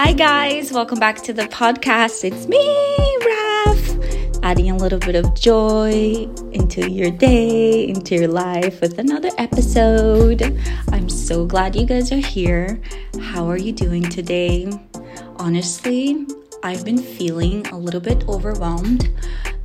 Hi, guys. Welcome back to the podcast. It's me, Raf, adding a little bit of joy into your day, into your life with another episode. I'm so glad you guys are here. How are you doing today? Honestly, I've been feeling a little bit overwhelmed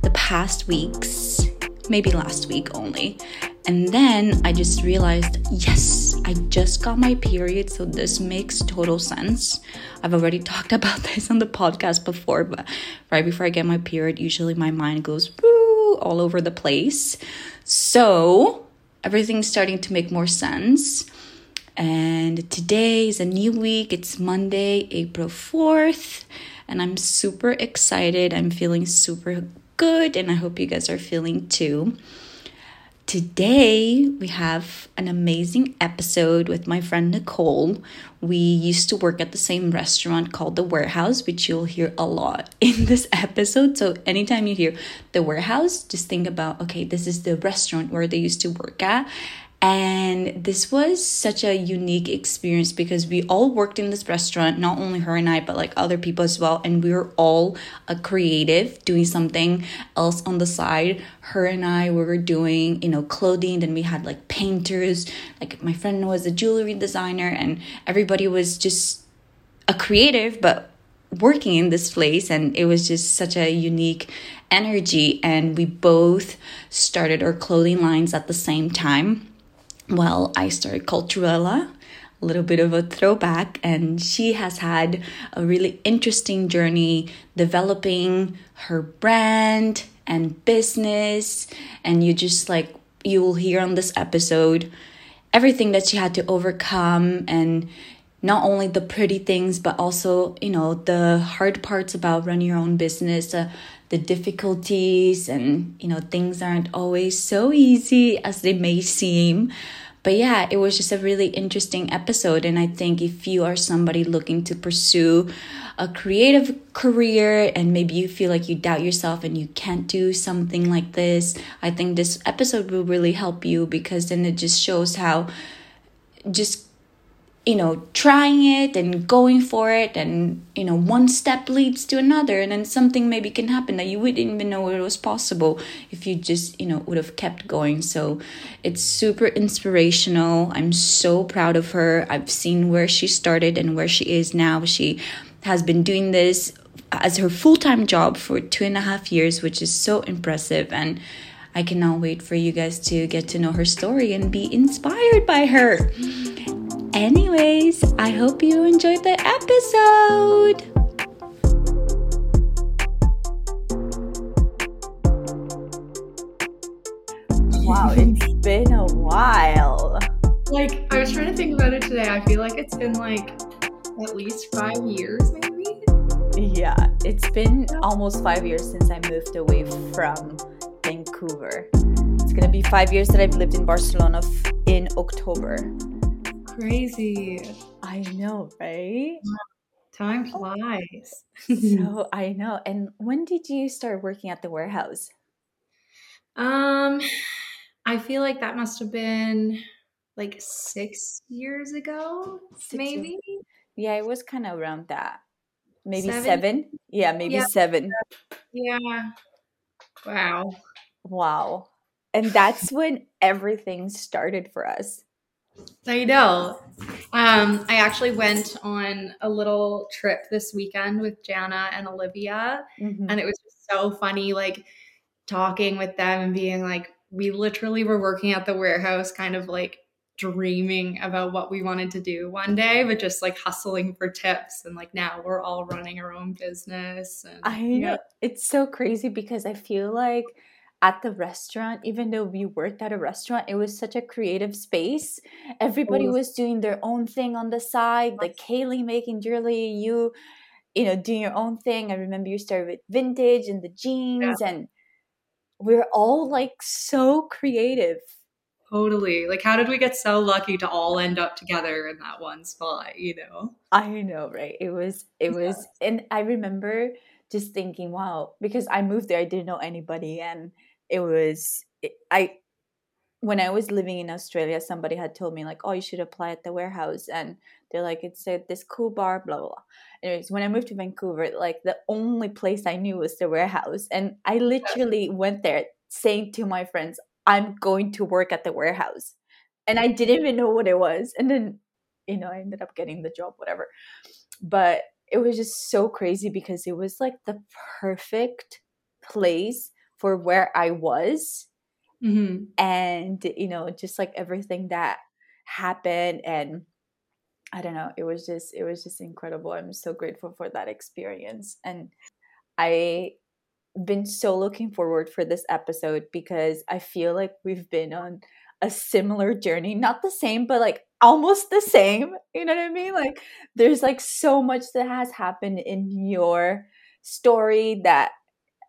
the past weeks, maybe last week only. And then I just realized, yes, I just got my period, so this makes total sense. I've already talked about this on the podcast before, but right before I get my period, usually my mind goes woo, all over the place. So everything's starting to make more sense. And today is a new week. It's Monday, April 4th, and I'm super excited. I'm feeling super good, and I hope you guys are feeling too. Today, we have an amazing episode with my friend Nicole. We used to work at the same restaurant called The Warehouse, which you'll hear a lot in this episode. So, anytime you hear The Warehouse, just think about okay, this is the restaurant where they used to work at. And this was such a unique experience because we all worked in this restaurant, not only her and I, but like other people as well. And we were all a creative doing something else on the side. Her and I we were doing, you know, clothing. Then we had like painters, like my friend was a jewelry designer, and everybody was just a creative, but working in this place. And it was just such a unique energy. And we both started our clothing lines at the same time well, I started Culturella, a little bit of a throwback, and she has had a really interesting journey developing her brand and business. And you just like, you will hear on this episode everything that she had to overcome and not only the pretty things but also you know the hard parts about running your own business uh, the difficulties and you know things aren't always so easy as they may seem but yeah it was just a really interesting episode and i think if you are somebody looking to pursue a creative career and maybe you feel like you doubt yourself and you can't do something like this i think this episode will really help you because then it just shows how just you know trying it and going for it and you know one step leads to another and then something maybe can happen that you wouldn't even know it was possible if you just you know would have kept going. So it's super inspirational. I'm so proud of her. I've seen where she started and where she is now. She has been doing this as her full-time job for two and a half years which is so impressive. And I cannot wait for you guys to get to know her story and be inspired by her. Anyways, I hope you enjoyed the episode. Wow, it's been a while. Like, I was trying to think about it today. I feel like it's been like at least five years, maybe. Yeah, it's been almost five years since I moved away from Vancouver. It's gonna be five years that I've lived in Barcelona in October crazy. I know, right? Time flies. so I know. And when did you start working at the warehouse? Um, I feel like that must have been like six years ago, six maybe. Years. Yeah, it was kind of around that. Maybe seven. seven? Yeah, maybe yeah. seven. Yeah. Wow. Wow. And that's when everything started for us. I know. Um, I actually went on a little trip this weekend with Jana and Olivia, mm-hmm. and it was just so funny, like talking with them and being like, we literally were working at the warehouse, kind of like dreaming about what we wanted to do one day, but just like hustling for tips. And like now we're all running our own business. And, I know. Yeah. It's so crazy because I feel like at the restaurant, even though we worked at a restaurant, it was such a creative space. Everybody mm. was doing their own thing on the side, like Kaylee making jewelry, you, you know, doing your own thing. I remember you started with vintage and the jeans, yeah. and we're all like so creative. Totally. Like, how did we get so lucky to all end up together in that one spot? You know. I know, right? It was. It was, and I remember just thinking, wow, because I moved there, I didn't know anybody, and it was I when I was living in Australia, somebody had told me like, "Oh, you should apply at the warehouse," and they're like, "It's a, this cool bar, blah blah." blah. Anyways, when I moved to Vancouver, like the only place I knew was the warehouse, and I literally went there saying to my friends, "I'm going to work at the warehouse," and I didn't even know what it was, and then you know I ended up getting the job, whatever. But it was just so crazy because it was like the perfect place for where I was Mm-hmm. And, you know, just like everything that happened and I don't know, it was just it was just incredible. I'm so grateful for that experience. And I been so looking forward for this episode because I feel like we've been on a similar journey, not the same, but like almost the same. You know what I mean? Like there's like so much that has happened in your story that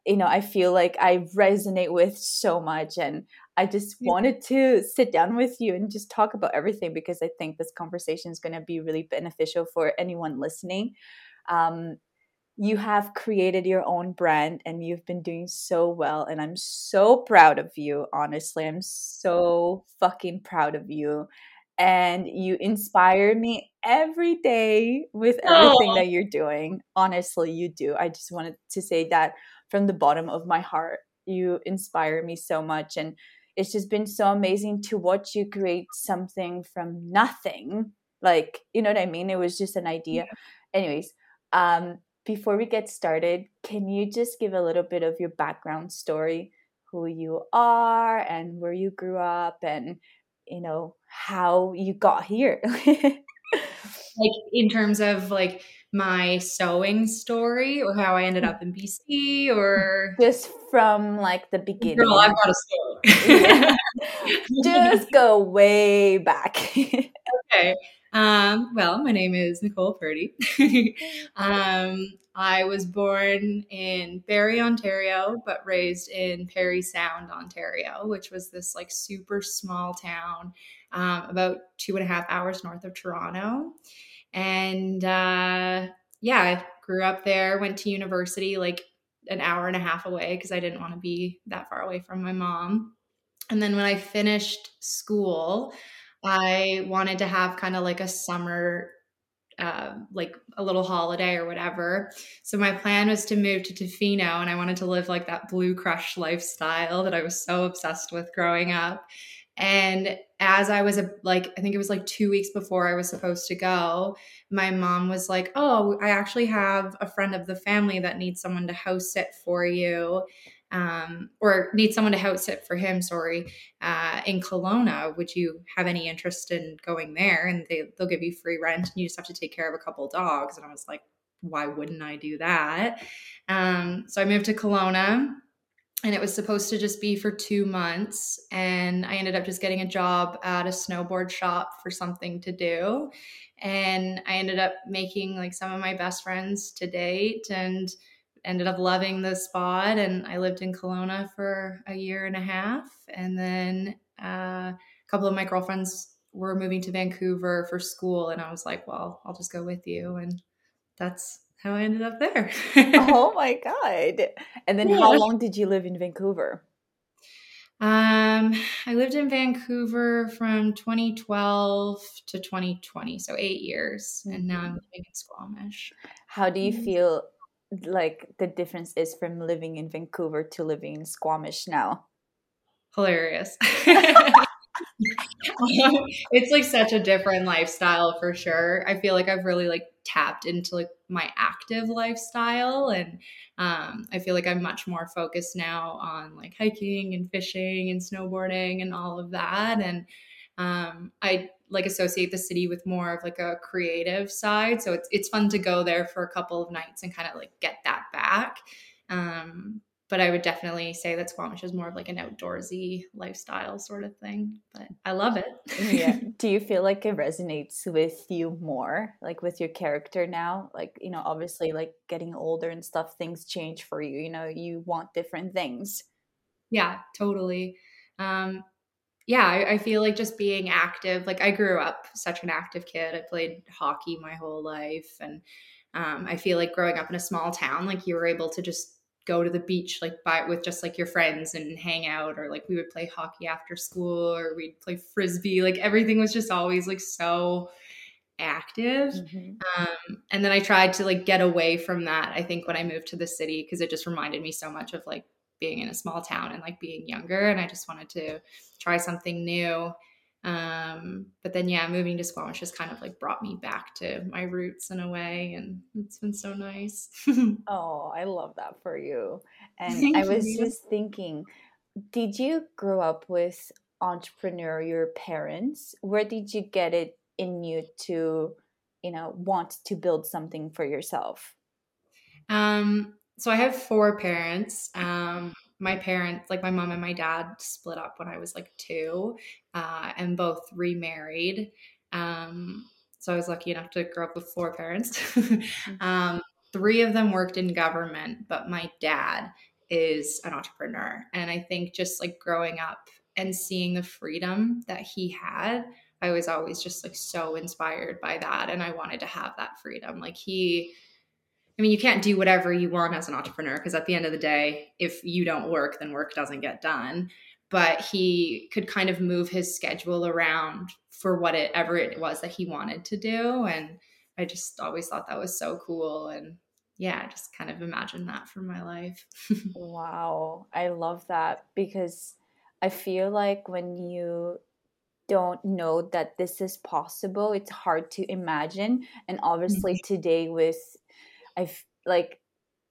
you know, I feel like I resonate with so much. And I just wanted to sit down with you and just talk about everything because I think this conversation is going to be really beneficial for anyone listening. Um, you have created your own brand and you've been doing so well. And I'm so proud of you. Honestly, I'm so fucking proud of you. And you inspire me every day with everything Aww. that you're doing. Honestly, you do. I just wanted to say that from the bottom of my heart. You inspire me so much. And it's just been so amazing to watch you create something from nothing. Like, you know what I mean? It was just an idea. Yeah. Anyways, um, before we get started, can you just give a little bit of your background story, who you are and where you grew up and you know how you got here? like in terms of like my sewing story or how I ended up in BC or just from like the beginning. Girl, I've got a story. just go way back. okay. Um, well, my name is Nicole Purdy. um, I was born in Barrie, Ontario, but raised in Parry Sound, Ontario, which was this like super small town um, about two and a half hours north of Toronto. And uh, yeah, I grew up there, went to university like an hour and a half away because I didn't want to be that far away from my mom. And then when I finished school, I wanted to have kind of like a summer uh, like a little holiday or whatever. So my plan was to move to Tofino and I wanted to live like that blue crush lifestyle that I was so obsessed with growing up. And as I was a, like, I think it was like two weeks before I was supposed to go, my mom was like, Oh, I actually have a friend of the family that needs someone to house sit for you. Um, or need someone to house sit for him, sorry, uh, in Kelowna. Would you have any interest in going there? And they, they'll give you free rent and you just have to take care of a couple dogs. And I was like, why wouldn't I do that? Um, so I moved to Kelowna and it was supposed to just be for two months and i ended up just getting a job at a snowboard shop for something to do. And i ended up making like some of my best friends to date and ended up loving the spot and i lived in Kelowna for a year and a half. And then uh, a couple of my girlfriends were moving to vancouver for school and i was like well i'll just go with you and that's how I ended up there. oh my god! And then, yeah. how long did you live in Vancouver? Um, I lived in Vancouver from 2012 to 2020, so eight years, and now I'm mm-hmm. living in Squamish. How do you mm-hmm. feel like the difference is from living in Vancouver to living in Squamish now? Hilarious. it's like such a different lifestyle for sure. I feel like I've really like tapped into like my active lifestyle and um, I feel like I'm much more focused now on like hiking and fishing and snowboarding and all of that and um, I like associate the city with more of like a creative side so it's it's fun to go there for a couple of nights and kind of like get that back um, but I would definitely say that Squamish is more of like an outdoorsy lifestyle sort of thing. But I love it. yeah. Do you feel like it resonates with you more, like with your character now? Like, you know, obviously, like getting older and stuff, things change for you. You know, you want different things. Yeah, totally. Um, yeah, I, I feel like just being active. Like, I grew up such an active kid. I played hockey my whole life. And um, I feel like growing up in a small town, like you were able to just go to the beach like by with just like your friends and hang out or like we would play hockey after school or we'd play frisbee like everything was just always like so active mm-hmm. um, and then i tried to like get away from that i think when i moved to the city because it just reminded me so much of like being in a small town and like being younger and i just wanted to try something new um, but then yeah moving to squamish just kind of like brought me back to my roots in a way and it's been so nice. Oh i love that for you. And Thank i was you. just thinking did you grow up with entrepreneur your parents? Where did you get it in you to you know want to build something for yourself? Um so i have four parents. Um my parents like my mom and my dad split up when i was like two uh, and both remarried um so i was lucky enough to grow up with four parents mm-hmm. um three of them worked in government but my dad is an entrepreneur and i think just like growing up and seeing the freedom that he had I was always just like so inspired by that. And I wanted to have that freedom. Like he, I mean, you can't do whatever you want as an entrepreneur because at the end of the day, if you don't work, then work doesn't get done. But he could kind of move his schedule around for whatever it was that he wanted to do. And I just always thought that was so cool. And yeah, I just kind of imagined that for my life. wow. I love that because I feel like when you don't know that this is possible it's hard to imagine and obviously mm-hmm. today with i like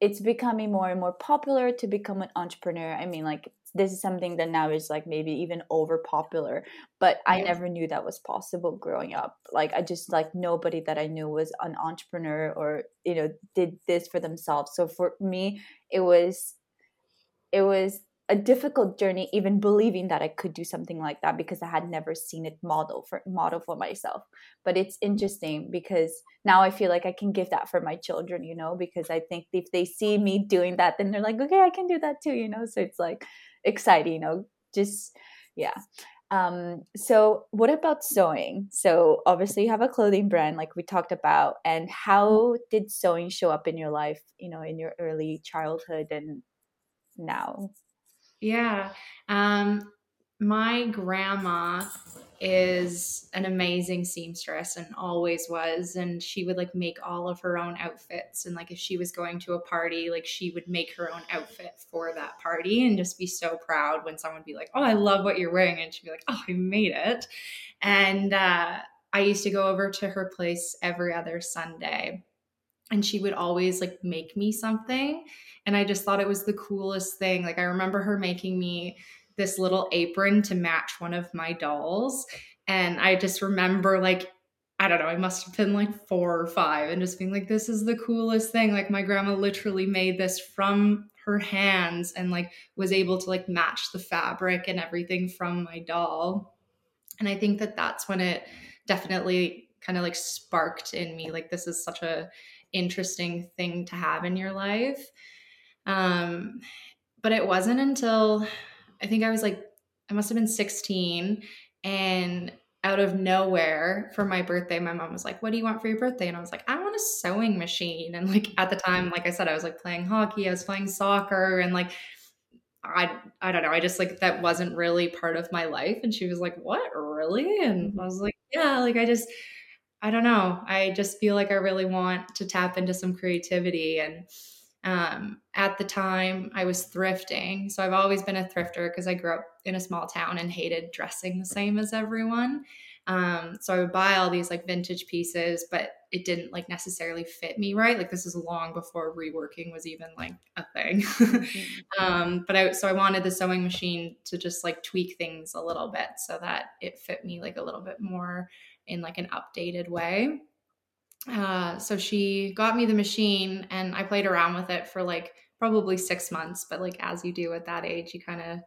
it's becoming more and more popular to become an entrepreneur. I mean like this is something that now is like maybe even over popular but i never knew that was possible growing up. Like i just like nobody that i knew was an entrepreneur or you know did this for themselves. So for me it was it was a difficult journey even believing that I could do something like that because I had never seen it model for model for myself. But it's interesting because now I feel like I can give that for my children, you know, because I think if they see me doing that, then they're like, okay, I can do that too, you know. So it's like exciting, you know, just yeah. Um, so what about sewing? So obviously you have a clothing brand like we talked about, and how did sewing show up in your life, you know, in your early childhood and now? Yeah. Um, my grandma is an amazing seamstress and always was and she would like make all of her own outfits and like if she was going to a party like she would make her own outfit for that party and just be so proud when someone would be like oh i love what you're wearing and she'd be like oh i made it and uh, i used to go over to her place every other sunday and she would always like make me something and i just thought it was the coolest thing. Like i remember her making me this little apron to match one of my dolls and i just remember like i don't know i must have been like 4 or 5 and just being like this is the coolest thing. Like my grandma literally made this from her hands and like was able to like match the fabric and everything from my doll and i think that that's when it definitely kind of like sparked in me like this is such a interesting thing to have in your life. Um, but it wasn't until I think I was like, I must have been 16. And out of nowhere for my birthday, my mom was like, What do you want for your birthday? And I was like, I want a sewing machine. And like at the time, like I said, I was like playing hockey, I was playing soccer, and like I I don't know, I just like that wasn't really part of my life. And she was like, What, really? And I was like, Yeah, like I just I don't know. I just feel like I really want to tap into some creativity. And um, at the time, I was thrifting. So I've always been a thrifter because I grew up in a small town and hated dressing the same as everyone. Um, so I would buy all these like vintage pieces, but it didn't like necessarily fit me right. Like this is long before reworking was even like a thing. Mm-hmm. um, but I so I wanted the sewing machine to just like tweak things a little bit so that it fit me like a little bit more in like an updated way. Uh, so she got me the machine and I played around with it for like probably six months. But like as you do at that age, you kind of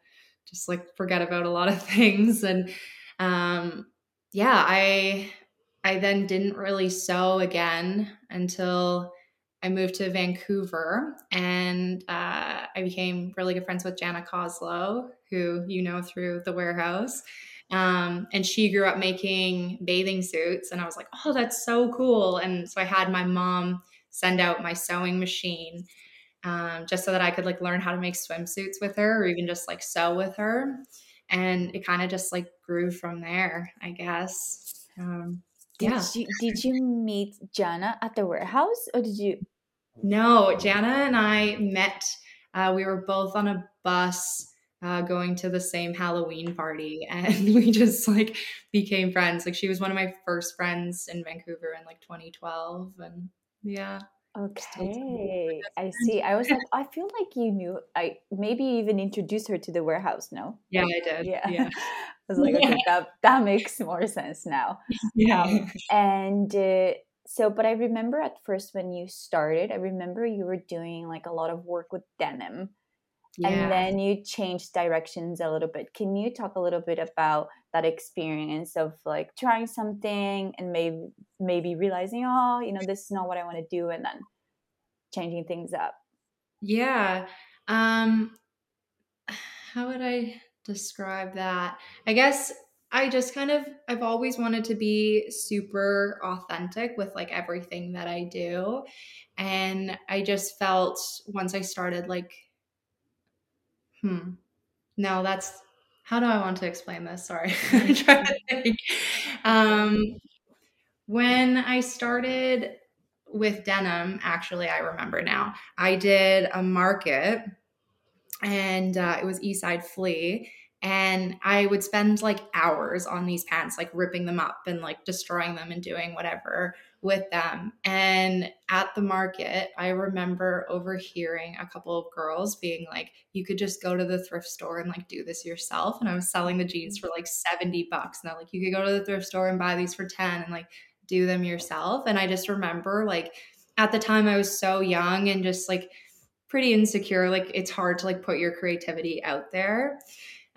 just like forget about a lot of things. And um, yeah, I I then didn't really sew again until I moved to Vancouver and uh, I became really good friends with Jana Coslow, who you know through the warehouse. Um, and she grew up making bathing suits. And I was like, oh, that's so cool. And so I had my mom send out my sewing machine. um, just so that I could like learn how to make swimsuits with her or even just like sew with her. And it kind of just like grew from there, I guess. Um, did yeah. You, did you meet Jana at the warehouse or did you? No, Jana and I met. Uh, we were both on a bus uh, going to the same Halloween party, and we just like became friends. Like she was one of my first friends in Vancouver in like 2012, and yeah. Okay, I see. I was like, I feel like you knew. I maybe even introduced her to the warehouse. No. Yeah, I did. Yeah. yeah. I was like, okay, that that makes more sense now. Yeah. Um, and uh, so, but I remember at first when you started, I remember you were doing like a lot of work with denim. Yeah. And then you changed directions a little bit. Can you talk a little bit about that experience of like trying something and maybe maybe realizing, oh, you know, this is not what I want to do, and then changing things up? Yeah. Um how would I describe that? I guess I just kind of I've always wanted to be super authentic with like everything that I do. And I just felt once I started like Hmm. No, that's how do I want to explain this? Sorry. I'm trying to think. Um, when I started with denim, actually, I remember now, I did a market and uh, it was Eastside Flea and I would spend like hours on these pants, like ripping them up and like destroying them and doing whatever with them. And at the market, I remember overhearing a couple of girls being like, you could just go to the thrift store and like do this yourself. And I was selling the jeans for like 70 bucks. And they're like, you could go to the thrift store and buy these for 10 and like do them yourself. And I just remember like at the time I was so young and just like pretty insecure. Like it's hard to like put your creativity out there.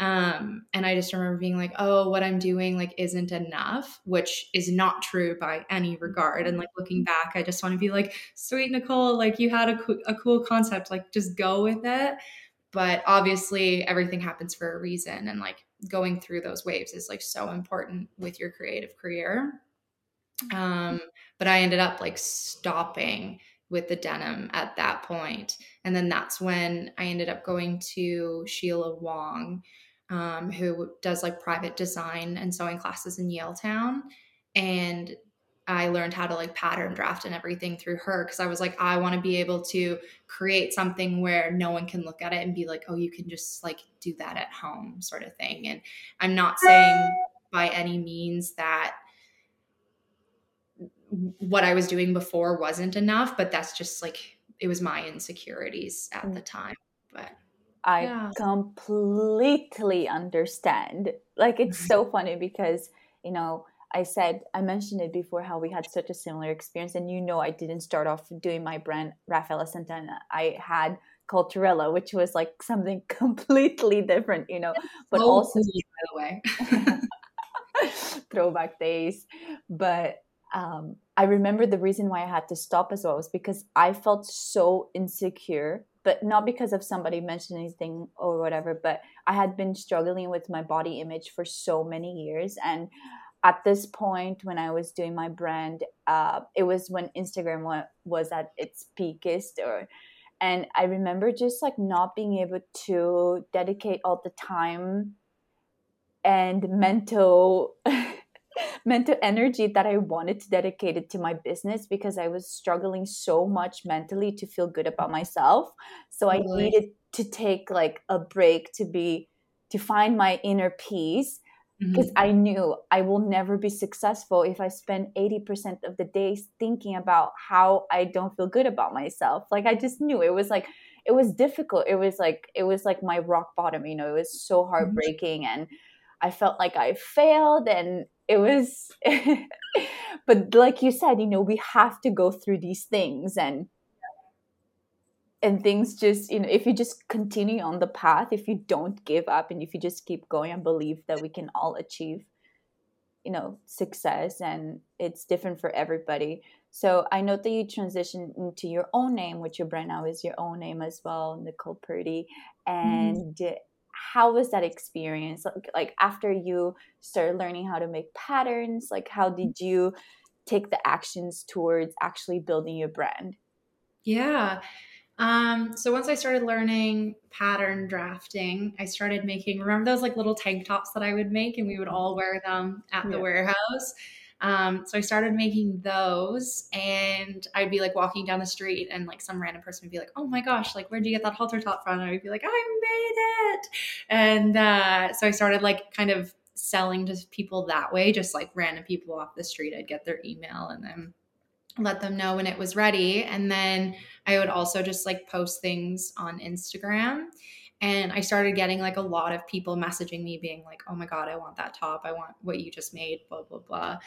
Um, and I just remember being like, oh, what I'm doing like isn't enough, which is not true by any regard. And like looking back, I just want to be like, sweet Nicole, like you had a, co- a cool concept, like just go with it. But obviously, everything happens for a reason. And like going through those waves is like so important with your creative career. Um, but I ended up like stopping with the denim at that point. And then that's when I ended up going to Sheila Wong, um, who does like private design and sewing classes in Yaletown. And I learned how to like pattern draft and everything through her because I was like, I want to be able to create something where no one can look at it and be like, oh, you can just like do that at home, sort of thing. And I'm not saying by any means that what I was doing before wasn't enough, but that's just like it was my insecurities at mm. the time. But I yeah. completely understand. Like it's so funny because, you know, I said I mentioned it before how we had such a similar experience and you know I didn't start off doing my brand Raphaella Santana. I had Culturella, which was like something completely different, you know. But oh, also by the way. throwback days. But um I remember the reason why I had to stop as well was because I felt so insecure but not because of somebody mentioning anything or whatever but i had been struggling with my body image for so many years. And at this point when i was doing my brand uh, it was when instagram wa- was at its peakest or and i remember just like not being able to dedicate all the time and mental mental energy that I wanted to dedicate it to my business because I was struggling so much mentally to feel good about myself. So I needed to take like a break to be to find my inner peace because mm-hmm. I knew I will never be successful if I spend 80% of the days thinking about how I don't feel good about myself. Like I just knew it was like it was difficult. It was like it was like my rock bottom, you know, it was so mm-hmm. heartbreaking and I felt like I failed and it was but like you said you know we have to go through these things and and things just you know if you just continue on the path if you don't give up and if you just keep going and believe that we can all achieve you know success and it's different for everybody so i know that you transitioned into your own name which your brand now is your own name as well nicole purdy mm-hmm. and mm how was that experience like, like after you started learning how to make patterns like how did you take the actions towards actually building your brand yeah Um, so once I started learning pattern drafting, I started making, remember those like little tank tops that I would make and we would all wear them at yeah. the warehouse? Um, so I started making those and I'd be like walking down the street and like some random person would be like, oh my gosh, like where'd you get that halter top from? And I would be like, I made it. And uh, so I started like kind of selling to people that way, just like random people off the street. I'd get their email and then let them know when it was ready. And then I would also just like post things on Instagram. And I started getting like a lot of people messaging me being like, oh my God, I want that top. I want what you just made, blah, blah, blah.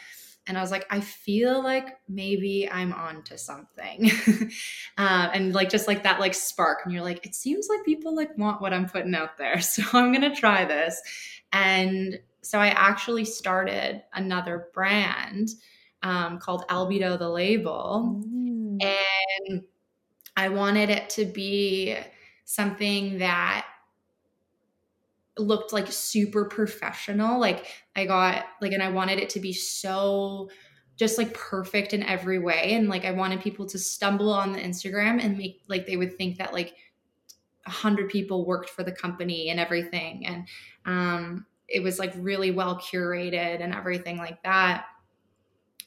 And I was like, I feel like maybe I'm on to something. uh, and like, just like that, like spark. And you're like, it seems like people like want what I'm putting out there. So I'm going to try this. And so I actually started another brand um, called Albedo the Label. Mm. And I wanted it to be something that looked like super professional. Like I got like, and I wanted it to be so just like perfect in every way. And like I wanted people to stumble on the Instagram and make like they would think that like a hundred people worked for the company and everything. And um it was like really well curated and everything like that.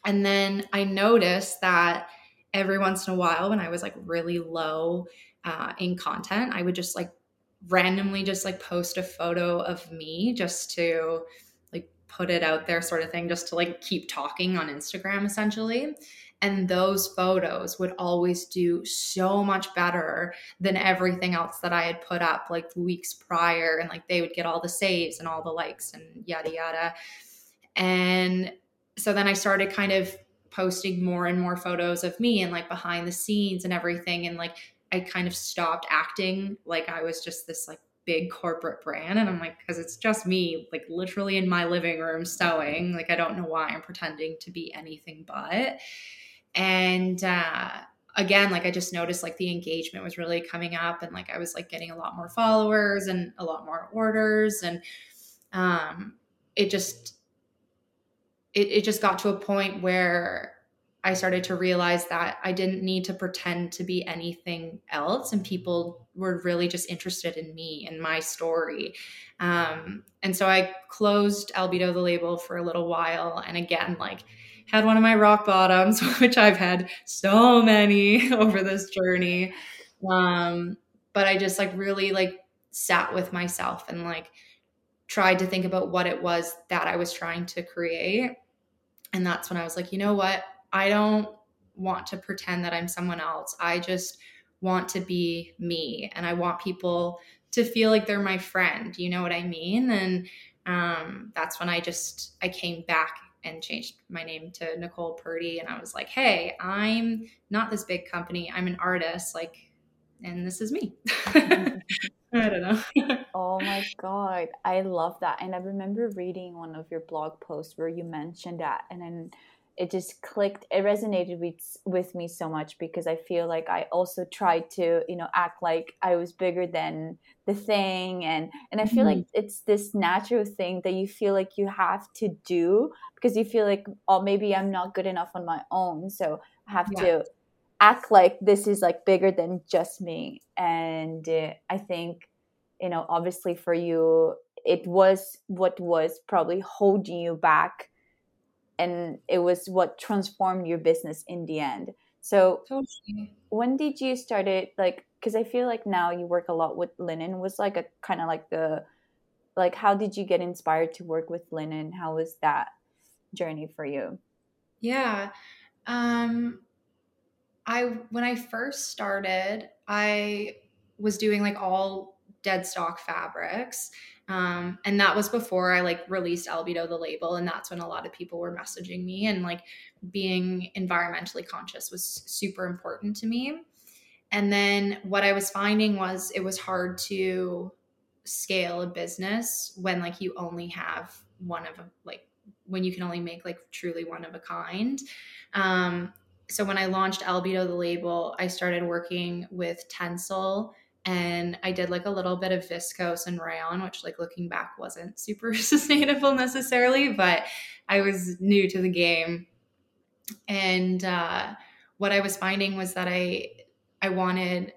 And then I noticed that every once in a while when I was like really low uh, in content, I would just like randomly just like post a photo of me just to like put it out there sort of thing just to like keep talking on Instagram essentially. And those photos would always do so much better than everything else that I had put up like weeks prior and like they would get all the saves and all the likes and yada yada. And so then I started kind of posting more and more photos of me and like behind the scenes and everything and like I kind of stopped acting like I was just this like big corporate brand and I'm like because it's just me like literally in my living room sewing like I don't know why I'm pretending to be anything but. And uh again like I just noticed like the engagement was really coming up and like I was like getting a lot more followers and a lot more orders and um it just it, it just got to a point where I started to realize that I didn't need to pretend to be anything else, and people were really just interested in me and my story. Um, and so I closed Albedo the label for a little while, and again, like had one of my rock bottoms, which I've had so many over this journey. Um, but I just like really like sat with myself and like tried to think about what it was that I was trying to create. And that's when I was like, you know what? I don't want to pretend that I'm someone else. I just want to be me and I want people to feel like they're my friend. You know what I mean? And um, that's when I just I came back and changed my name to Nicole Purdy and I was like, "Hey, I'm not this big company. I'm an artist like and this is me." I don't know. oh my god, I love that. And I remember reading one of your blog posts where you mentioned that and then it just clicked it resonated with with me so much because i feel like i also tried to you know act like i was bigger than the thing and and i feel mm-hmm. like it's this natural thing that you feel like you have to do because you feel like oh maybe i'm not good enough on my own so i have yeah. to act like this is like bigger than just me and uh, i think you know obviously for you it was what was probably holding you back and it was what transformed your business in the end. So totally. when did you start it like because i feel like now you work a lot with linen. Was like a kind of like the like how did you get inspired to work with linen? How was that journey for you? Yeah um i when i first started i was doing like all dead stock fabrics um, and that was before I like released Albedo the label. And that's when a lot of people were messaging me and like being environmentally conscious was super important to me. And then what I was finding was it was hard to scale a business when like you only have one of a, like when you can only make like truly one of a kind. Um, so when I launched Albedo the label, I started working with Tencel and I did like a little bit of viscose and rayon, which like looking back wasn't super sustainable necessarily, but I was new to the game. And uh, what I was finding was that I I wanted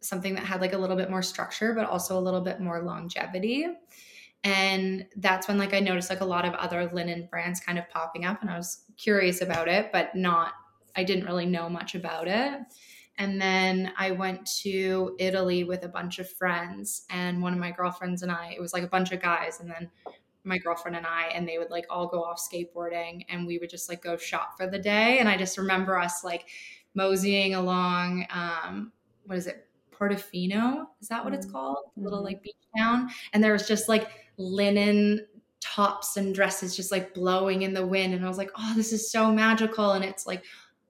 something that had like a little bit more structure, but also a little bit more longevity. And that's when like I noticed like a lot of other linen brands kind of popping up and I was curious about it, but not I didn't really know much about it. And then I went to Italy with a bunch of friends and one of my girlfriends and I, it was like a bunch of guys and then my girlfriend and I and they would like all go off skateboarding and we would just like go shop for the day. And I just remember us like moseying along um what is it? Portofino? Is that what it's mm-hmm. called? Mm-hmm. little like beach town? And there was just like linen tops and dresses just like blowing in the wind. And I was like oh this is so magical. And it's like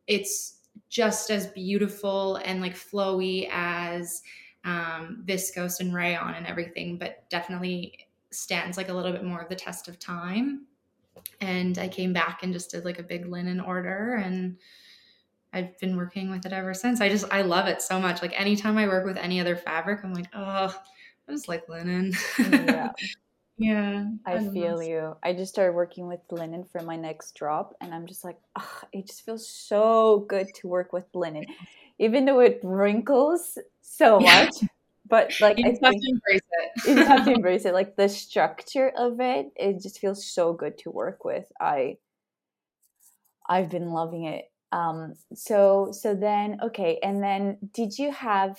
it's just as beautiful and like flowy as um, viscose and rayon and everything but definitely stands like a little bit more of the test of time and I came back and just did like a big linen order and I've been working with it ever since. I just I love it so much. Like anytime I work with any other fabric, I'm like, oh, I just like linen. Yeah. yeah. I, I feel know. you. I just started working with linen for my next drop and I'm just like, oh, it just feels so good to work with linen. Even though it wrinkles so much. but like you I have to embrace it. you have to embrace it. Like the structure of it, it just feels so good to work with. I I've been loving it um so so then okay and then did you have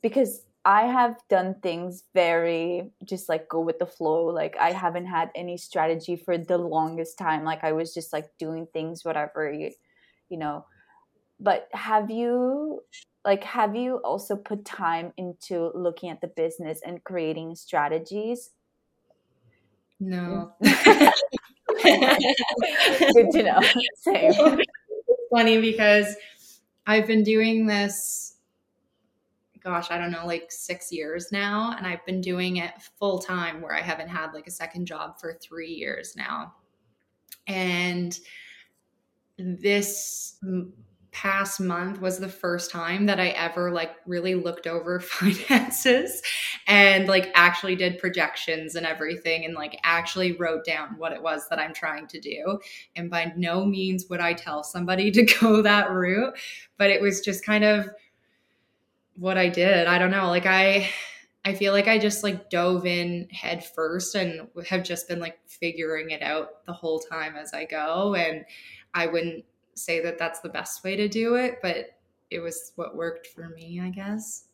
because i have done things very just like go with the flow. Like i haven't had any strategy for the longest time. Like i was just like doing things whatever you you know. But have you like have you also put time into looking at the business and creating strategies? No. Good to know. Same. Funny because I've been doing this, gosh, I don't know, like six years now. And I've been doing it full time where I haven't had like a second job for three years now. And this past month was the first time that I ever like really looked over finances and like actually did projections and everything and like actually wrote down what it was that I'm trying to do. And by no means would I tell somebody to go that route, but it was just kind of what I did. I don't know. Like I I feel like I just like dove in head first and have just been like figuring it out the whole time as I go and I wouldn't say that that's the best way to do it, but it was what worked for me, I guess.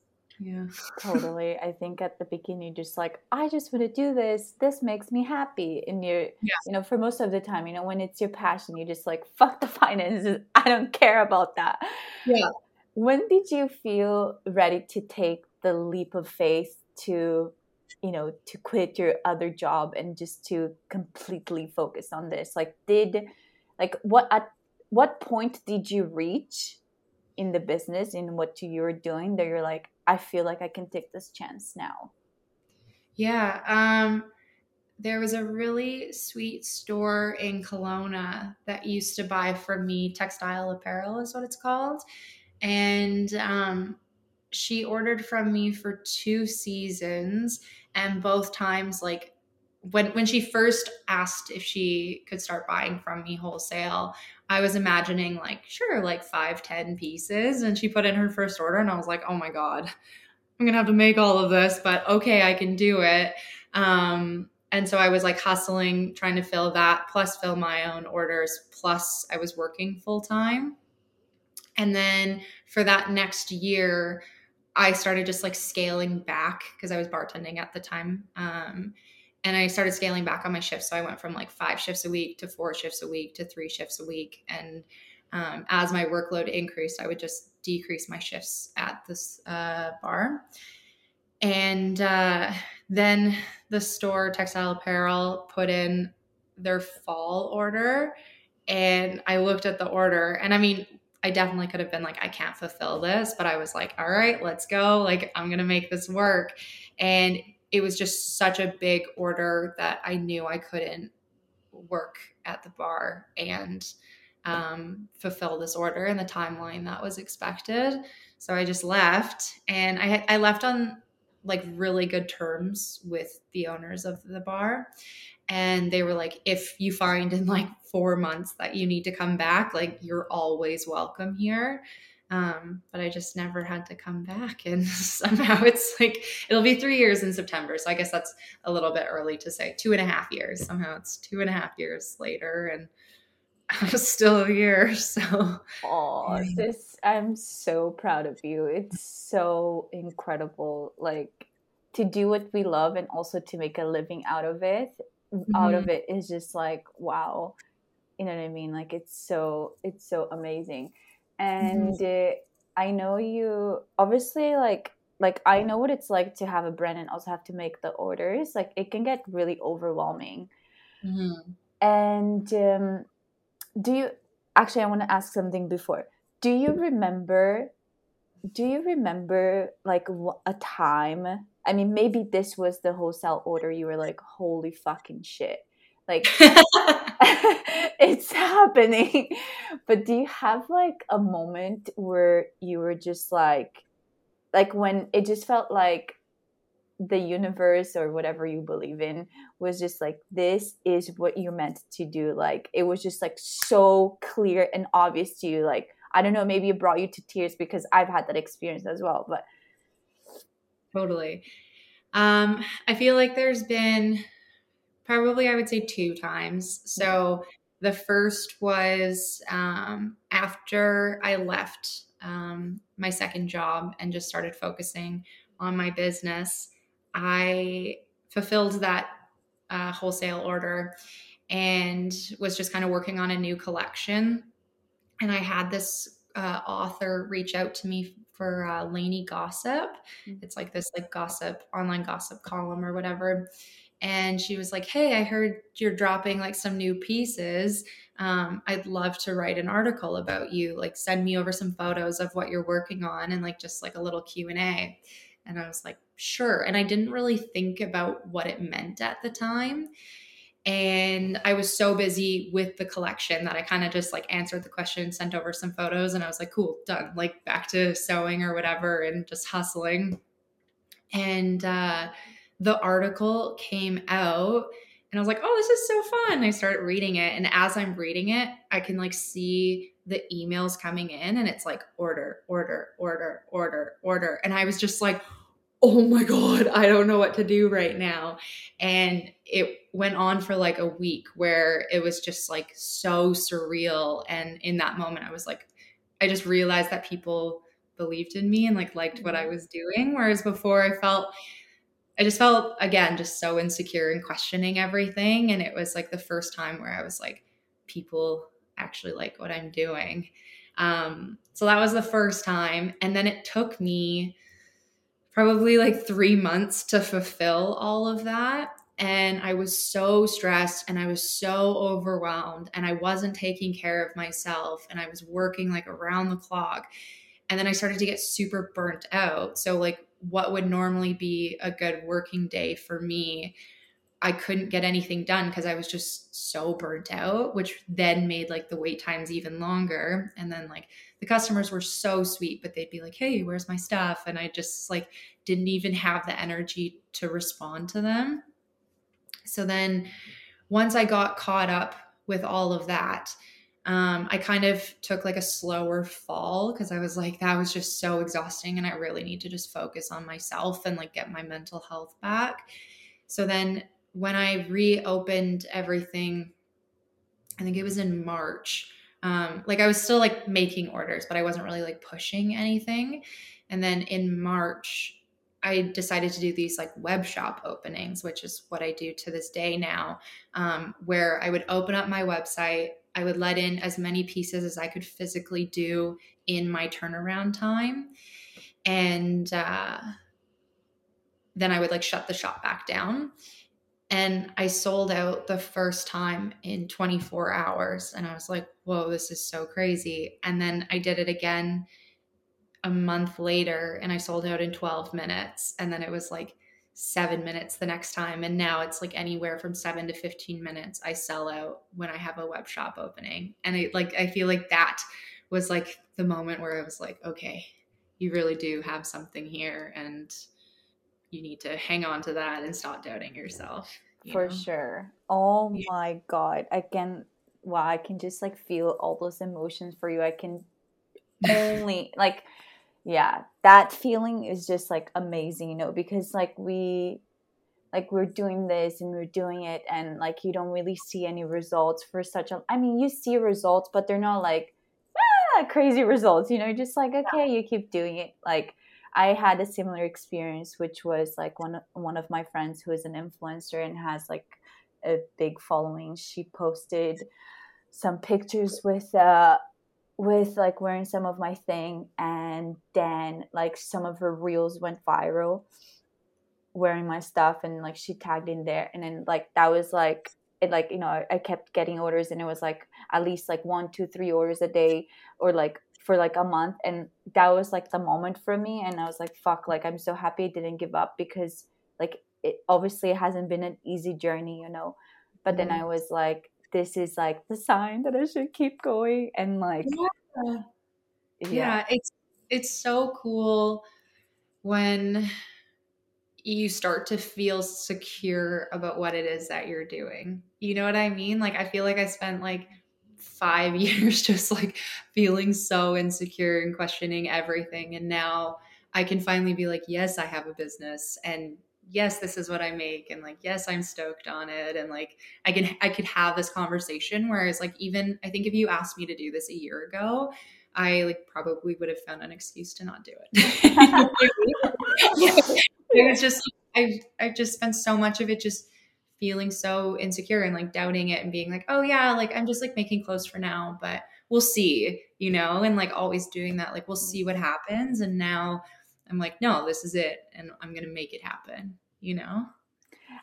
Yeah. totally. I think at the beginning, just like, I just want to do this. This makes me happy. And you're, yeah. you know, for most of the time, you know, when it's your passion, you just like, fuck the finances. I don't care about that. Yeah. When did you feel ready to take the leap of faith to, you know, to quit your other job and just to completely focus on this? Like, did, like, what at what point did you reach in the business in what you were doing that you're like i feel like i can take this chance now yeah um there was a really sweet store in Kelowna that used to buy from me textile apparel is what it's called and um she ordered from me for two seasons and both times like when when she first asked if she could start buying from me wholesale I was imagining like, sure, like five, ten pieces. And she put in her first order and I was like, oh my God, I'm gonna have to make all of this, but okay, I can do it. Um, and so I was like hustling, trying to fill that, plus fill my own orders, plus I was working full time. And then for that next year, I started just like scaling back because I was bartending at the time. Um, and I started scaling back on my shifts. So I went from like five shifts a week to four shifts a week to three shifts a week. And um, as my workload increased, I would just decrease my shifts at this uh, bar. And uh, then the store, Textile Apparel, put in their fall order. And I looked at the order, and I mean, I definitely could have been like, I can't fulfill this, but I was like, all right, let's go. Like, I'm going to make this work. And it was just such a big order that I knew I couldn't work at the bar and um, fulfill this order in the timeline that was expected. So I just left, and I I left on like really good terms with the owners of the bar, and they were like, if you find in like four months that you need to come back, like you're always welcome here. Um, but I just never had to come back. And somehow it's like, it'll be three years in September. So I guess that's a little bit early to say two and a half years. Somehow it's two and a half years later. And I'm still here. So, oh, this, I'm so proud of you. It's so incredible. Like, to do what we love and also to make a living out of it mm-hmm. out of it is just like wow you know what i mean like it's so it's so amazing and mm-hmm. uh, i know you obviously like like i know what it's like to have a brand and also have to make the orders like it can get really overwhelming mm-hmm. and um, do you actually i want to ask something before do you remember do you remember like a time I mean, maybe this was the wholesale order. You were like, holy fucking shit. Like, it's happening. But do you have like a moment where you were just like, like when it just felt like the universe or whatever you believe in was just like, this is what you're meant to do? Like, it was just like so clear and obvious to you. Like, I don't know, maybe it brought you to tears because I've had that experience as well. But Totally. Um, I feel like there's been probably, I would say, two times. So the first was um, after I left um, my second job and just started focusing on my business. I fulfilled that uh, wholesale order and was just kind of working on a new collection. And I had this uh, author reach out to me for uh, Lainey Gossip. Mm-hmm. It's like this like gossip online gossip column or whatever. And she was like, "Hey, I heard you're dropping like some new pieces. Um, I'd love to write an article about you. Like, send me over some photos of what you're working on, and like just like a little Q and A." And I was like, "Sure." And I didn't really think about what it meant at the time and i was so busy with the collection that i kind of just like answered the question sent over some photos and i was like cool done like back to sewing or whatever and just hustling and uh, the article came out and i was like oh this is so fun i started reading it and as i'm reading it i can like see the emails coming in and it's like order order order order order and i was just like oh my God, I don't know what to do right now. And it went on for like a week where it was just like so surreal. And in that moment, I was like, I just realized that people believed in me and like liked what I mm-hmm. was doing. Whereas before, I felt, I just felt again just so insecure and questioning everything. And it was like the first time where I was like, people actually like what I'm doing. Um, so that was the first time. And then it took me, probably like three months to fulfill all of that. And I was so stressed and I was so overwhelmed and I wasn't taking care of myself and I was working like around the clock. And then I started to get super burnt out. So, like, what would normally be a good working day for me, I couldn't get anything done because I was just so burnt out, which then made like the wait times even longer. And then, like, the customers were so sweet, but they'd be like, "Hey, where's my stuff?" And I just like didn't even have the energy to respond to them. So then once I got caught up with all of that, um, I kind of took like a slower fall because I was like, that was just so exhausting. And I really need to just focus on myself and like get my mental health back. So then when I reopened everything, I think it was in March, um, like I was still like making orders, but I wasn't really like pushing anything. And then in March, I decided to do these like web shop openings, which is what I do to this day now, um, where I would open up my website. I would let in as many pieces as I could physically do in my turnaround time. And uh, then I would like shut the shop back down and I sold out the first time in 24 hours. And I was like, whoa, this is so crazy. And then I did it again a month later and I sold out in 12 minutes. And then it was like seven minutes the next time. And now it's like anywhere from seven to 15 minutes I sell out when I have a web shop opening. And I like, I feel like that was like the moment where I was like, okay, you really do have something here. And you need to hang on to that and stop doubting yourself. You For know? sure. Oh yeah. my god. I can wow, I can just like feel all those emotions for you. I can only like yeah that feeling is just like amazing you know because like we like we're doing this and we're doing it and like you don't really see any results for such a i mean you see results but they're not like ah, crazy results you know just like okay you keep doing it like i had a similar experience which was like one one of my friends who is an influencer and has like a big following she posted some pictures with uh with like wearing some of my thing and then like some of her reels went viral wearing my stuff and like she tagged in there and then like that was like it like you know I kept getting orders and it was like at least like one two three orders a day or like for like a month and that was like the moment for me and I was like fuck like I'm so happy I didn't give up because like it obviously it hasn't been an easy journey you know but mm-hmm. then I was like this is like the sign that I should keep going and like yeah. yeah. yeah it's it's so cool when you start to feel secure about what it is that you're doing. You know what I mean? Like, I feel like I spent like five years just like feeling so insecure and questioning everything. And now I can finally be like, yes, I have a business and yes, this is what I make. And like, yes, I'm stoked on it. And like, I can, I could have this conversation. Whereas, like, even I think if you asked me to do this a year ago, I like probably would have found an excuse to not do it. it was just I've I've just spent so much of it just feeling so insecure and like doubting it and being like, oh yeah, like I'm just like making clothes for now, but we'll see, you know, and like always doing that, like we'll see what happens. And now I'm like, no, this is it, and I'm gonna make it happen, you know.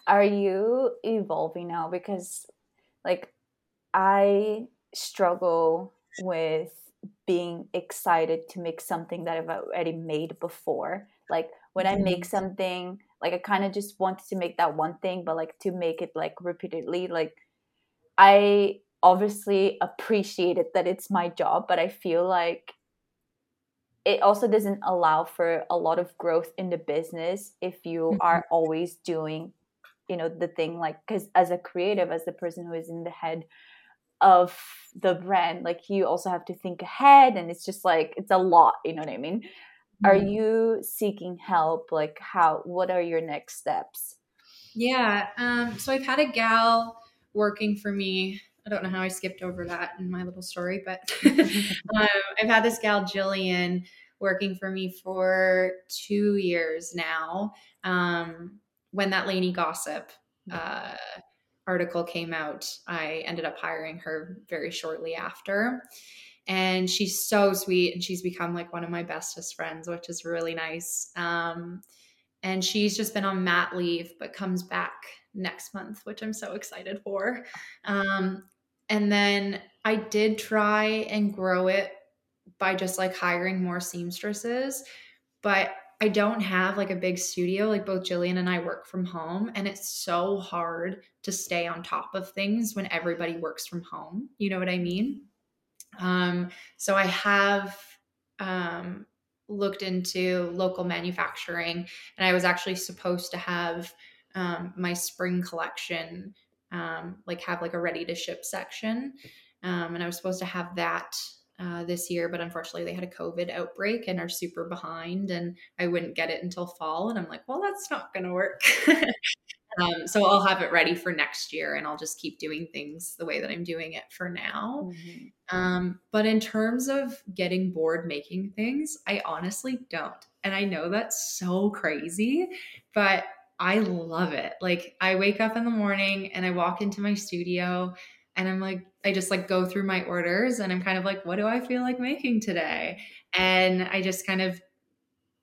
Are you evolving now? Because like I struggle with being excited to make something that I've already made before. Like when I make mm-hmm. something, like I kind of just wanted to make that one thing, but like to make it like repeatedly, like I obviously appreciate it that it's my job, but I feel like it also doesn't allow for a lot of growth in the business if you mm-hmm. are always doing you know the thing like because as a creative as the person who is in the head of the brand like you also have to think ahead and it's just like it's a lot you know what i mean are mm-hmm. you seeking help? Like how what are your next steps? Yeah um so i've had a gal working for me. I don't know how i skipped over that in my little story but um, i've had this gal jillian working for me for two years now um when that Lainey gossip uh article came out i ended up hiring her very shortly after and she's so sweet and she's become like one of my bestest friends which is really nice um, and she's just been on mat leave but comes back next month which i'm so excited for um, and then i did try and grow it by just like hiring more seamstresses but I don't have like a big studio. Like both Jillian and I work from home, and it's so hard to stay on top of things when everybody works from home. You know what I mean? Um, so I have um, looked into local manufacturing, and I was actually supposed to have um, my spring collection, um, like have like a ready to ship section, um, and I was supposed to have that uh, this year, but unfortunately they had a COVID outbreak and are super behind, and I wouldn't get it until fall. And I'm like, well, that's not going to work. Um, so I'll have it ready for next year and I'll just keep doing things the way that I'm doing it for now. Mm-hmm. Um, but in terms of getting bored making things, I honestly don't. And I know that's so crazy, but I love it. Like I wake up in the morning and I walk into my studio and I'm like, I just like go through my orders and I'm kind of like, what do I feel like making today? And I just kind of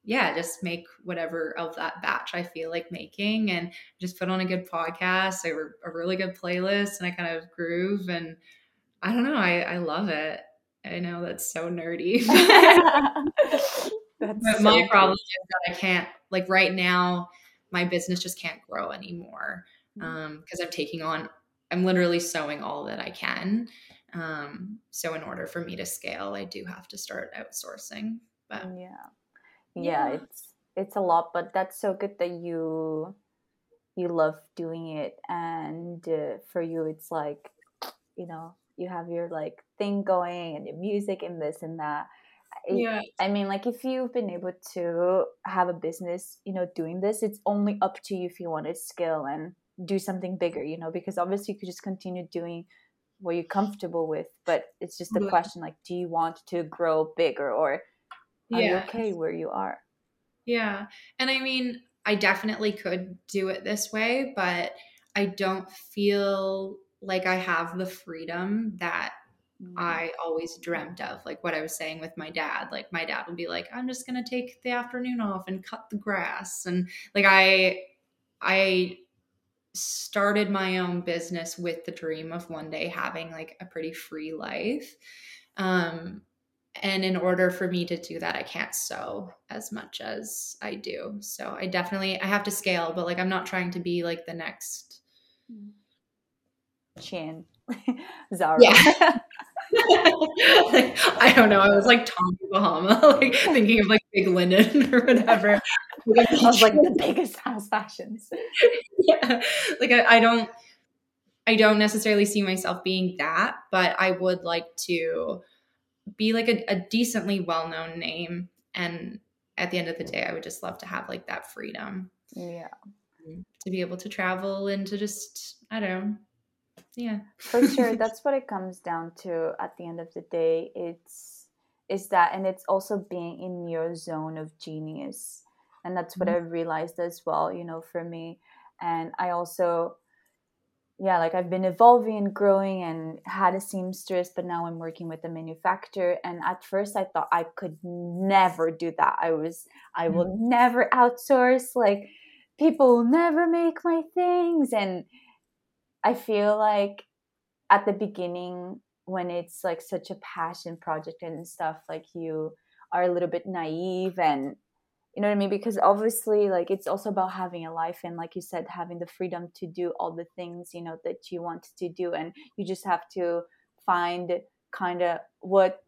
yeah, just make whatever of that batch I feel like making and just put on a good podcast, a, a really good playlist, and I kind of groove. And I don't know, I, I love it. I know that's so nerdy. that's but so my problem is that I can't, like right now, my business just can't grow anymore because mm. um, I'm taking on, I'm literally sewing all that I can. Um, so in order for me to scale, I do have to start outsourcing. But yeah yeah, yeah. it's it's a lot but that's so good that you you love doing it and uh, for you it's like you know you have your like thing going and your music and this and that. Yeah. I mean, like if you've been able to have a business, you know, doing this, it's only up to you if you want to scale and do something bigger, you know, because obviously you could just continue doing what you're comfortable with, but it's just the question like, do you want to grow bigger or are yeah. you okay where you are? Yeah. And I mean, I definitely could do it this way, but I don't feel like I have the freedom that mm. I always dreamt of. Like what I was saying with my dad. Like my dad would be like, I'm just gonna take the afternoon off and cut the grass. And like I I started my own business with the dream of one day having like a pretty free life. Um and in order for me to do that i can't sew as much as i do so i definitely i have to scale but like i'm not trying to be like the next chin zara yeah like, I don't know. I was like Tommy Bahama, like thinking of like big linen or whatever. I was like the biggest house fashions. yeah, like I, I don't, I don't necessarily see myself being that, but I would like to be like a, a decently well known name. And at the end of the day, I would just love to have like that freedom. Yeah. To be able to travel and to just, I don't know. Yeah. For sure. That's what it comes down to at the end of the day. It's, is that, and it's also being in your zone of genius. And that's what mm-hmm. I realized as well, you know, for me. And I also, yeah, like I've been evolving and growing and had a seamstress, but now I'm working with a manufacturer. And at first I thought I could never do that. I was, I will mm-hmm. never outsource. Like people will never make my things. And I feel like at the beginning, when it's like such a passion project and stuff, like you are a little bit naive and you know what i mean? Because obviously like it's also about having a life and like you said having the freedom to do all the things you know that you want to do and you just have to find kind of what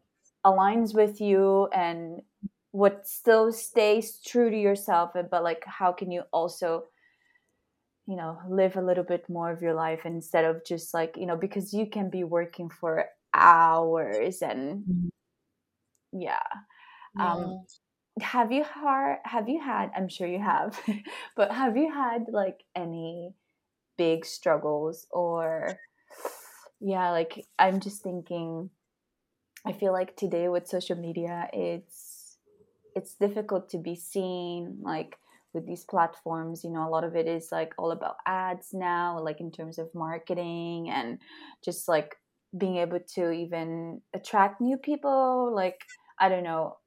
aligns with you and what still stays true to yourself but like how can you also you know live a little bit more of your life instead of just like you know because you can be working for hours and mm-hmm. yeah. Um have you had have you had i'm sure you have but have you had like any big struggles or yeah like i'm just thinking i feel like today with social media it's it's difficult to be seen like with these platforms you know a lot of it is like all about ads now like in terms of marketing and just like being able to even attract new people like i don't know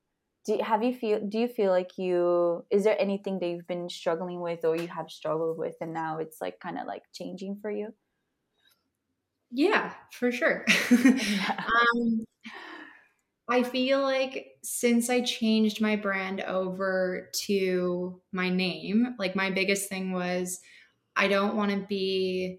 do have you feel do you feel like you is there anything that you've been struggling with or you have struggled with and now it's like kind of like changing for you? Yeah for sure. Yeah. um i feel like since i changed my brand over to my name like my biggest thing was i don't want to be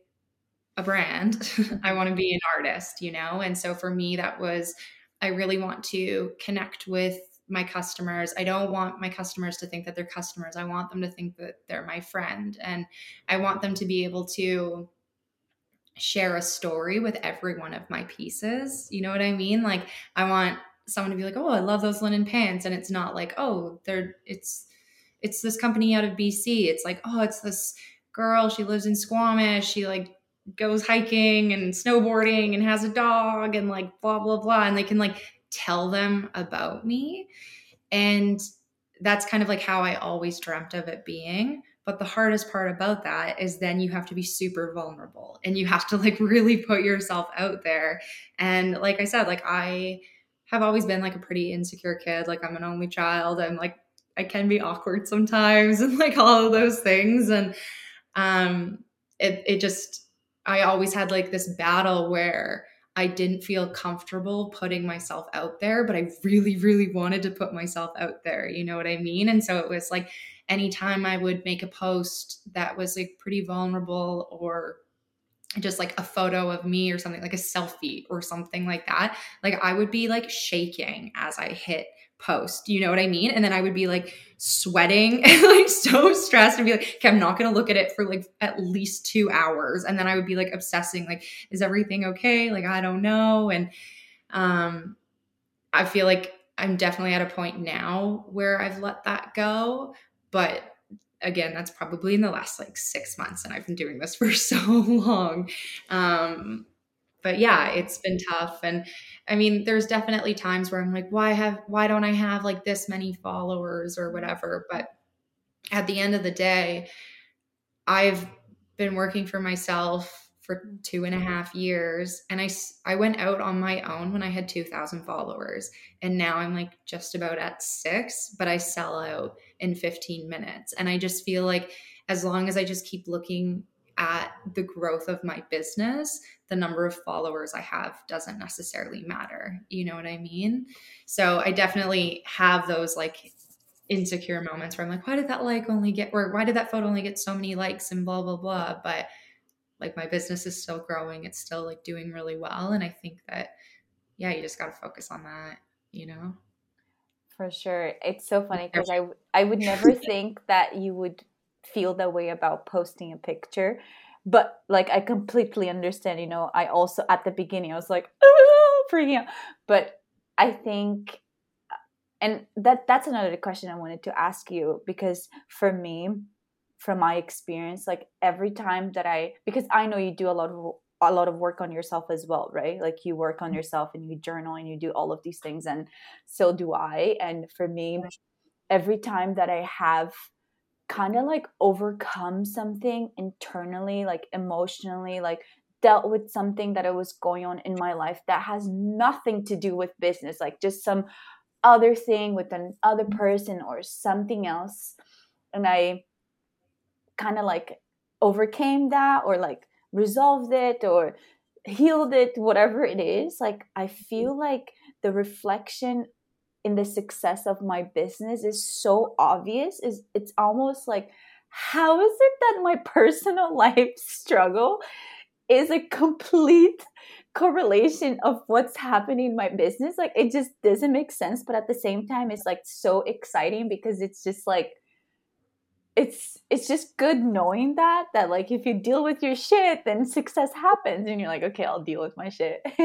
a brand. I want to be an artist you know? And so for me that was i really want to connect with my customers. I don't want my customers to think that they're customers. I want them to think that they're my friend. And I want them to be able to share a story with every one of my pieces. You know what I mean? Like I want someone to be like, "Oh, I love those linen pants." And it's not like, "Oh, they're it's it's this company out of BC." It's like, "Oh, it's this girl, she lives in Squamish. She like goes hiking and snowboarding and has a dog and like blah blah blah." And they can like tell them about me. And that's kind of like how I always dreamt of it being. But the hardest part about that is then you have to be super vulnerable and you have to like really put yourself out there. And like I said, like I have always been like a pretty insecure kid. Like I'm an only child. I'm like, I can be awkward sometimes and like all of those things. And um it it just I always had like this battle where I didn't feel comfortable putting myself out there, but I really, really wanted to put myself out there. You know what I mean? And so it was like anytime I would make a post that was like pretty vulnerable or just like a photo of me or something like a selfie or something like that, like I would be like shaking as I hit post. You know what I mean? And then I would be like sweating and like so stressed and be like, okay, I'm not gonna look at it for like at least two hours. And then I would be like obsessing, like, is everything okay? Like, I don't know. And um I feel like I'm definitely at a point now where I've let that go. But again, that's probably in the last like six months, and I've been doing this for so long. Um, but yeah, it's been tough. And I mean, there's definitely times where I'm like, why have, why don't I have like this many followers or whatever? But at the end of the day, I've been working for myself for two and a mm-hmm. half years and I, I went out on my own when i had 2000 followers and now i'm like just about at six but i sell out in 15 minutes and i just feel like as long as i just keep looking at the growth of my business the number of followers i have doesn't necessarily matter you know what i mean? So i definitely have those like insecure moments where i'm like why did that like only get or why did that photo only get so many likes and blah blah blah? But like my business is still growing it's still like doing really well and i think that yeah you just got to focus on that you know? For sure. It's so funny because i i would never think that you would feel that way about posting a picture but like i completely understand you know i also at the beginning i was like oh, freaking out. But i think and that that's another question i wanted to ask you because for me from my experience like every time that i because i know you do a lot of a lot of work on yourself as well right? Like you work on mm-hmm. yourself and you journal and you do all of these things and so do i. And for me every time that i have kind of like overcome something internally like emotionally like dealt with something that was going on in my life that has nothing to do with business like just some other thing with another mm-hmm. person or something else. And i kind of like overcame that or like resolved it or healed it whatever it is. Like i feel like the reflection in the success of my business is so obvious is it's almost like how is it that my personal life struggle is a complete correlation of what's happening in my business? Like it just doesn't make sense but at the same time it's like so exciting because it's just like it's it's just good knowing that that like if you deal with your shit then success happens and you're like okay i'll deal with my shit.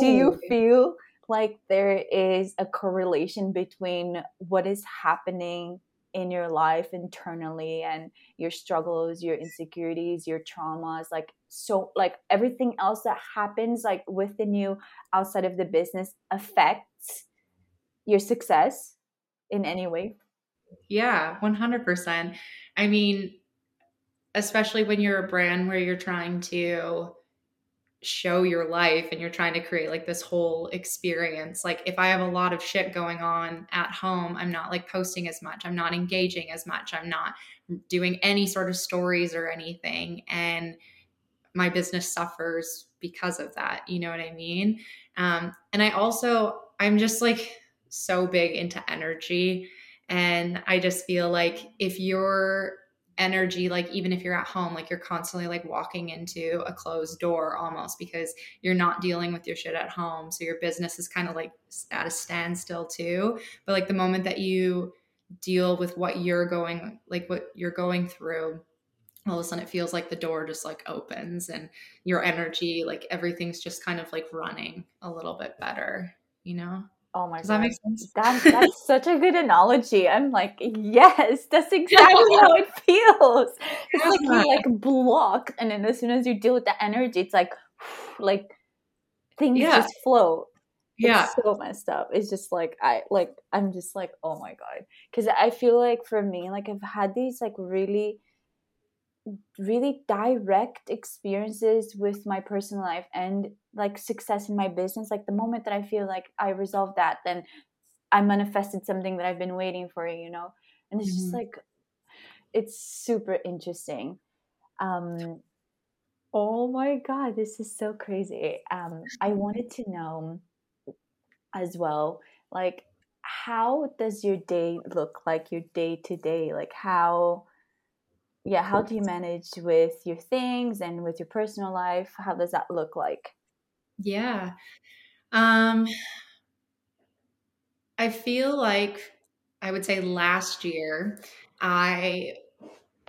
Do you feel like there is a correlation between what is happening in your life internally and your struggles your insecurities your traumas like so like everything else that happens like within you outside of the business affects your success in any way yeah, 100%. I mean, especially when you're a brand where you're trying to show your life and you're trying to create like this whole experience. Like if I have a lot of shit going on at home, I'm not like posting as much. I'm not engaging as much. I'm not doing any sort of stories or anything and my business suffers because of that. You know what I mean? Um and I also I'm just like so big into energy and I just feel like if your energy, like even if you're at home, like you're constantly like walking into a closed door almost because you're not dealing with your shit at home. So your business is kind of like at a standstill too. But like the moment that you deal with what you're going, like what you're going through, all of a sudden it feels like the door just like opens and your energy, like everything's just kind of like running a little bit better, you know? Oh my Does god. that make sense? That, that's such a good analogy. I'm like, yes, that's exactly how it feels. It's like you like block and then as soon as you deal with the energy, it's like like things yeah. just flow. Yeah. It's so messed up. It's just like I like I'm just like, oh my god. Cause I feel like for me, like I've had these like really really direct experiences with my personal life and like success in my business like the moment that i feel like i resolve that then i manifested something that i've been waiting for you know? And it's mm-hmm. just like it's super interesting. Um oh my god this is so crazy. Um i wanted to know as well like how does your day look like your day to day? Like how yeah how do you manage with your things and with your personal life? How does that look like yeah um i feel like i would say last year i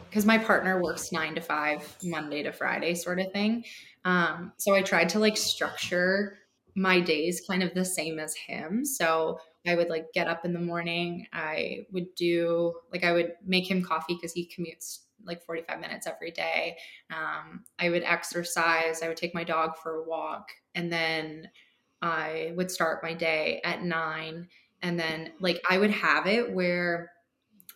because my partner works nine to five monday to friday sort of thing um so i tried to like structure my days kind of the same as him so I would like get up in the morning. I would do like I would make him coffee because he commutes like 45 minutes every day. Um, I would exercise. I would take my dog for a walk, and then I would start my day at nine. And then like I would have it where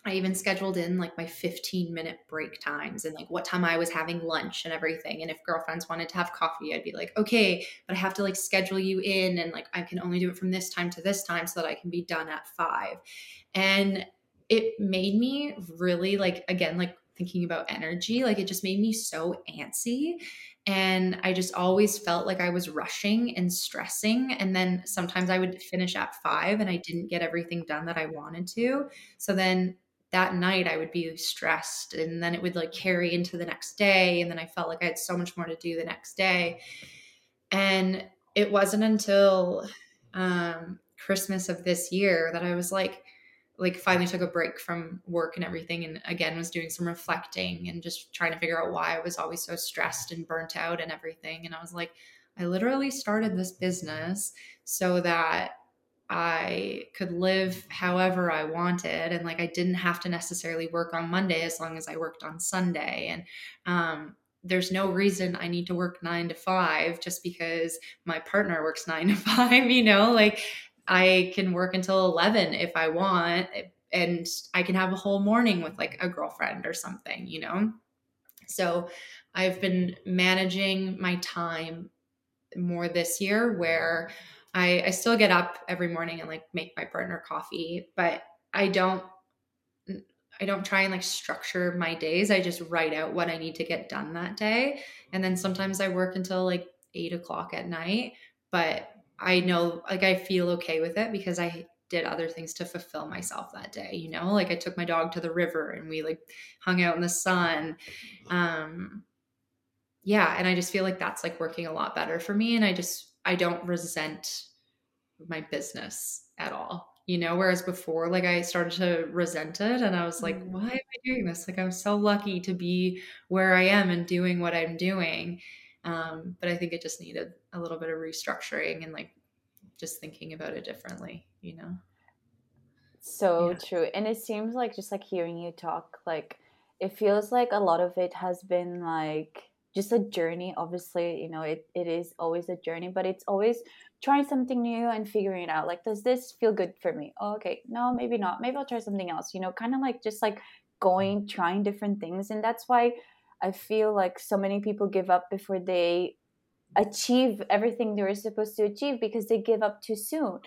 I even scheduled in like my 15 minute break times and like what time I was having lunch and everything. And if girlfriends wanted to have coffee, I'd be like, okay, but I have to like schedule you in and like I can only do it from this time to this time so that I can be done at five. And it made me really like, again, like thinking about energy, like it just made me so antsy. And I just always felt like I was rushing and stressing. And then sometimes I would finish at five and I didn't get everything done that I wanted to. So then that night I would be stressed and then it would like carry into the next day. And then I felt like I had so much more to do the next day. And it wasn't until um, Christmas of this year that I was like, like finally took a break from work and everything and again was doing some reflecting and just trying to figure out why I was always so stressed and burnt out and everything and I was like I literally started this business so that I could live however I wanted. And like I didn't have to necessarily work on Monday as long as I worked on Sunday. And um, there's no reason I need to work nine to five just because my partner works nine to five, you know, like I can work until 11 if I want. Eh, and I can have a whole morning with like a girlfriend or something, you know? So I've been managing my time more this year where I, I still get up every morning and like make my partner coffee, but I don't I don't try and like structure my days. I just write out what I need to get done that day. And then sometimes I work until like eight o'clock at night. But I know like I feel okay with it because I did other things to fulfill myself that day, you know? Like I took my dog to the river and we like hung out in the sun. Um yeah, and I just feel like that's like working a lot better for me and I just I don't resent my business at all. You know, whereas before, like I started to resent it and I was like, why am I doing this? Like, I'm so lucky to be where I am and doing what I'm doing. Um, but I think it just needed a little bit of restructuring and like just thinking about it differently, you know? So yeah. true. And it seems like just like hearing you talk, like it feels like a lot of it has been like just a journey obviously you know it, it is always a journey but it's always trying something new and figuring it out like does this feel good for me oh, okay no maybe not maybe i'll try something else you know kind of like just like going trying different things and that's why i feel like so many people give up before they achieve everything they were supposed to achieve because they give up too soon.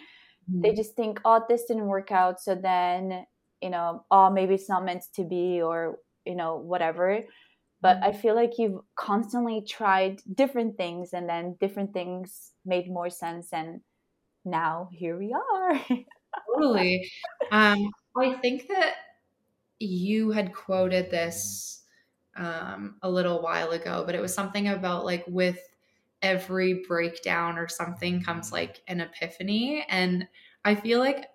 Mm-hmm. they just think oh this didn't work out so then you know oh maybe it's not meant to be or you know whatever. But i feel like you've constantly tried different things and then different things made more sense and now here we are. Totally. Um, i think that you had quoted this um, a little while ago but it was something about like with every breakdown or something comes like an epiphany and i feel like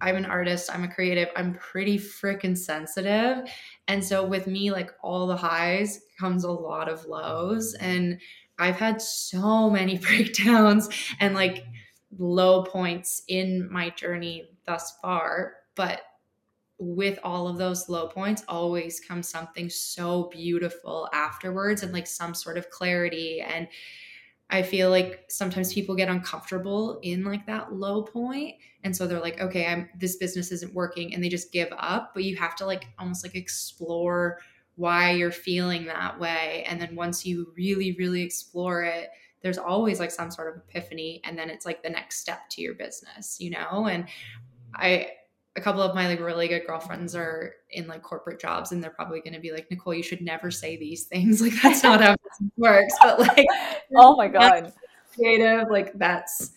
I'm an artist, I'm a creative, I'm pretty freaking sensitive. And so with me, like all the highs comes a lot of lows. And I've had so many breakdowns and like low points in my journey thus far. But with all of those low points always comes something so beautiful afterwards and like some sort of clarity. And I feel like sometimes people get uncomfortable in like that low point and so they're like okay I'm this business isn't working and they just give up. But you have to like almost like explore why you're feeling that way. And then once you really really explore it there's always like some sort of epiphany and then it's like the next step to your business you know? And I a couple of my like really good girlfriends are in like corporate jobs and they're probably going to be like nicole you should never say these things. Like that's not how it works but like oh my god. creative like that's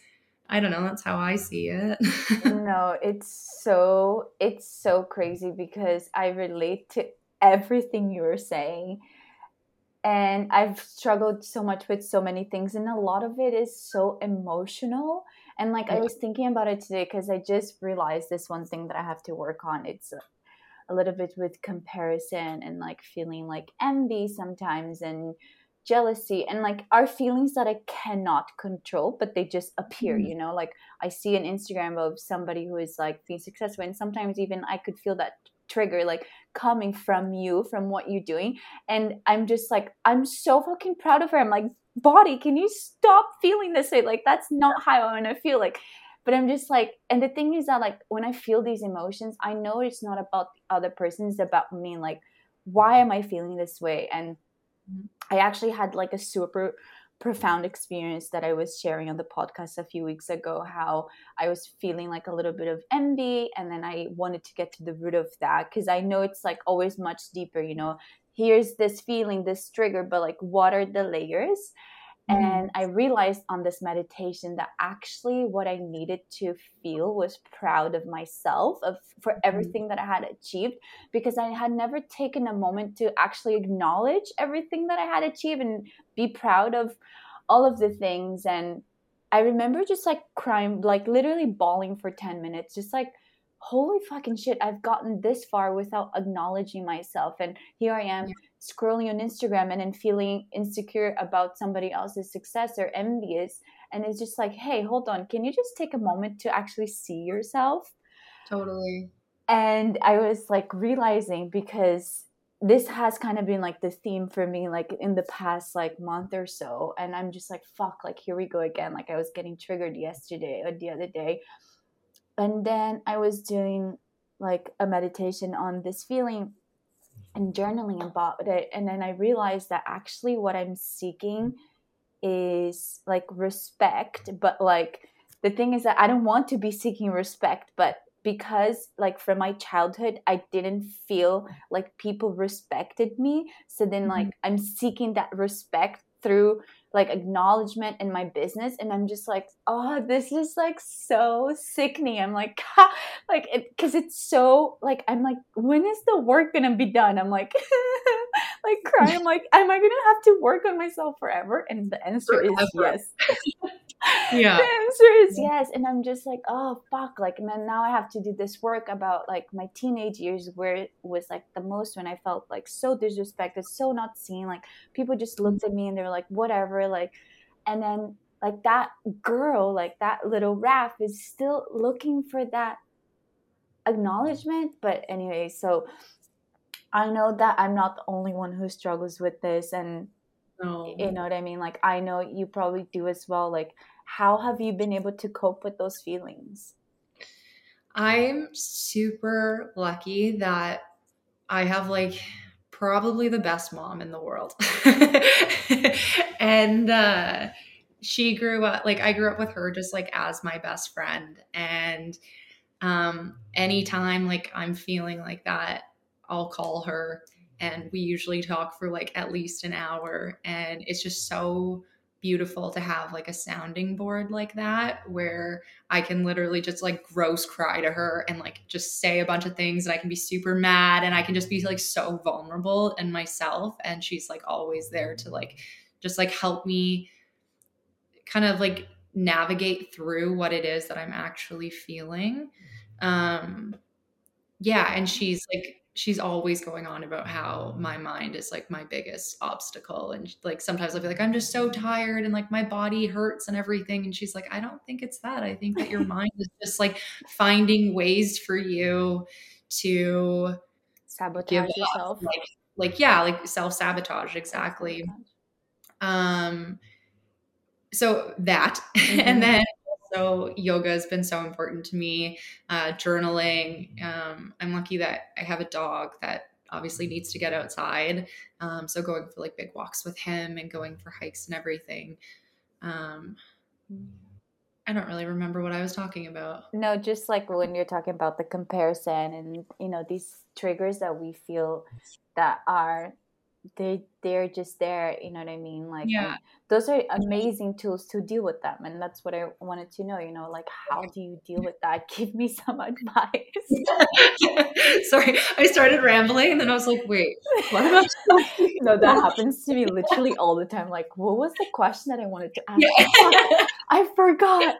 i don't know that's how i see it. No it's so it's so crazy because i relate to everything you're saying and i've struggled so much with so many things and a lot of it is so emotional and like I was thinking about it today because I just realized this one thing that I have to work on. It's a, a little bit with comparison and like feeling like envy sometimes and jealousy and like are feelings that I cannot control, but they just appear, mm-hmm. you know, like I see an Instagram of somebody who is like being successful and sometimes even I could feel that trigger like coming from you from what you're doing and i'm just like i'm so fucking proud of her i'm like body can you stop feeling this way? Like that's not how i want to feel like but i'm just like and the thing is that like when i feel these emotions i know it's not about the other person it's about me like why am i feeling this way? And mm-hmm. I actually had like a super profound experience that I was sharing on the podcast a few weeks ago how I was feeling like a little bit of envy and then I wanted to get to the root of that because I know it's like always much deeper, you know. Here's this feeling, this trigger, but like what are the layers? Mm-hmm. And I realized on this meditation that actually what I needed to feel was proud of myself of for mm-hmm. everything that I had achieved because I had never taken a moment to actually acknowledge everything that I had achieved and be proud of all of the things and I remember just like crying like literally bawling for 10 minutes just like holy fucking shit, I've gotten this far without acknowledging myself. And here I am yeah. scrolling on Instagram and then feeling insecure about somebody else's success or envious. And it's just like, hey, hold on, can you just take a moment to actually see yourself? Totally. And I was like realizing because this has kind of been like the theme for me like in the past like month or so and i'm just like fuck like here we go again like i was getting triggered yesterday or the other day and then i was doing like a meditation on this feeling and journaling about it. And then i realized that actually what i'm seeking is like respect. But like the thing is that i don't want to be seeking respect but because like from my childhood i didn't feel like people respected me. So then like mm-hmm. i'm seeking that respect through like acknowledgement in my business and i'm just like oh this is like so sickening. I'm like like it because it's so like i'm like when is the work gonna be done? I'm like like crying. I'm like am i gonna have to work on myself forever? And the answer forever. is yes yeah. The answer is yes. And i'm just like oh fuck. Like man, now i have to do this work about like my teenage years where it was like the most when i felt like so disrespected so not seen. Like people just mm. looked at me and they were like whatever. Like and then like that girl like that little Raph is still looking for that acknowledgement. But anyway so i know that i'm not the only one who struggles with this. And no. You know what I mean? Like I know you probably do as well. Like how have you been able to cope with those feelings? I'm super lucky that I have like probably the best mom in the world. and uh she grew up like I grew up with her just like as my best friend and um anytime like I'm feeling like that I'll call her and we usually talk for like at least an hour and it's just so beautiful to have like a sounding board like that where I can literally just like gross cry to her and like just say a bunch of things and I can be super mad and I can just be like so vulnerable and myself. And she's like always there to like just like help me kind of like navigate through what it is that I'm actually feeling. Um yeah and she's like she's always going on about how my mind is like my biggest obstacle. And like sometimes i'll be like i'm just so tired and like my body hurts and everything. And she's like i don't think it's that. I think that your mind is just like finding ways for you to sabotage yourself. Like like yeah like self-sabotage exactly. Um so that mm-hmm. and then so yoga has been so important to me. Uh, journaling. Um, I'm lucky that I have a dog that obviously needs to get outside. Um, so going for like big walks with him and going for hikes and everything. Um, I don't really remember what I was talking about. No, just like when you're talking about the comparison and you know these triggers that we feel that are they they're just there you know what i mean? Like yeah. those are amazing tools to deal with them and that's what i wanted to know you know like how do you deal with that? Give me some advice. Sorry i started rambling and then i was like wait what am i no that happens to me literally all the time like what was the question that i wanted to ask? Yeah. i forgot.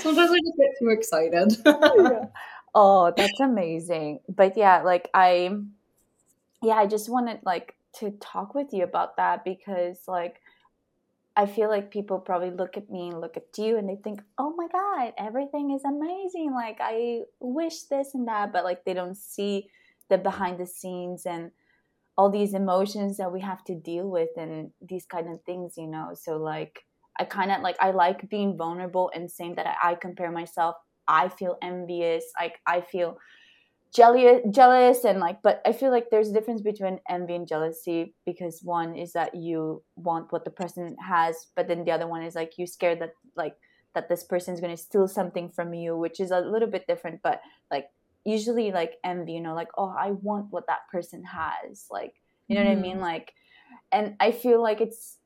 Sometimes i just get too excited. Yeah. oh that's amazing. But yeah like i yeah, I just wanted like to talk with you about that because like I feel like people probably look at me and look at you and they think, "Oh my god, everything is amazing. Like I wish this and that," but like they don't see the behind the scenes and all these emotions that we have to deal with and these kind of things, you know. So like I kind of like I like being vulnerable and saying that I, I compare myself. I feel envious. Like I feel jealous jealous and like but i feel like there's a difference between envy and jealousy because one is that you want what the person has but then the other one is like you scared that like that this person is going to steal something from you which is a little bit different but like usually like envy you know like oh i want what that person has like you know mm-hmm. what i mean mm-hmm. like and i feel like it's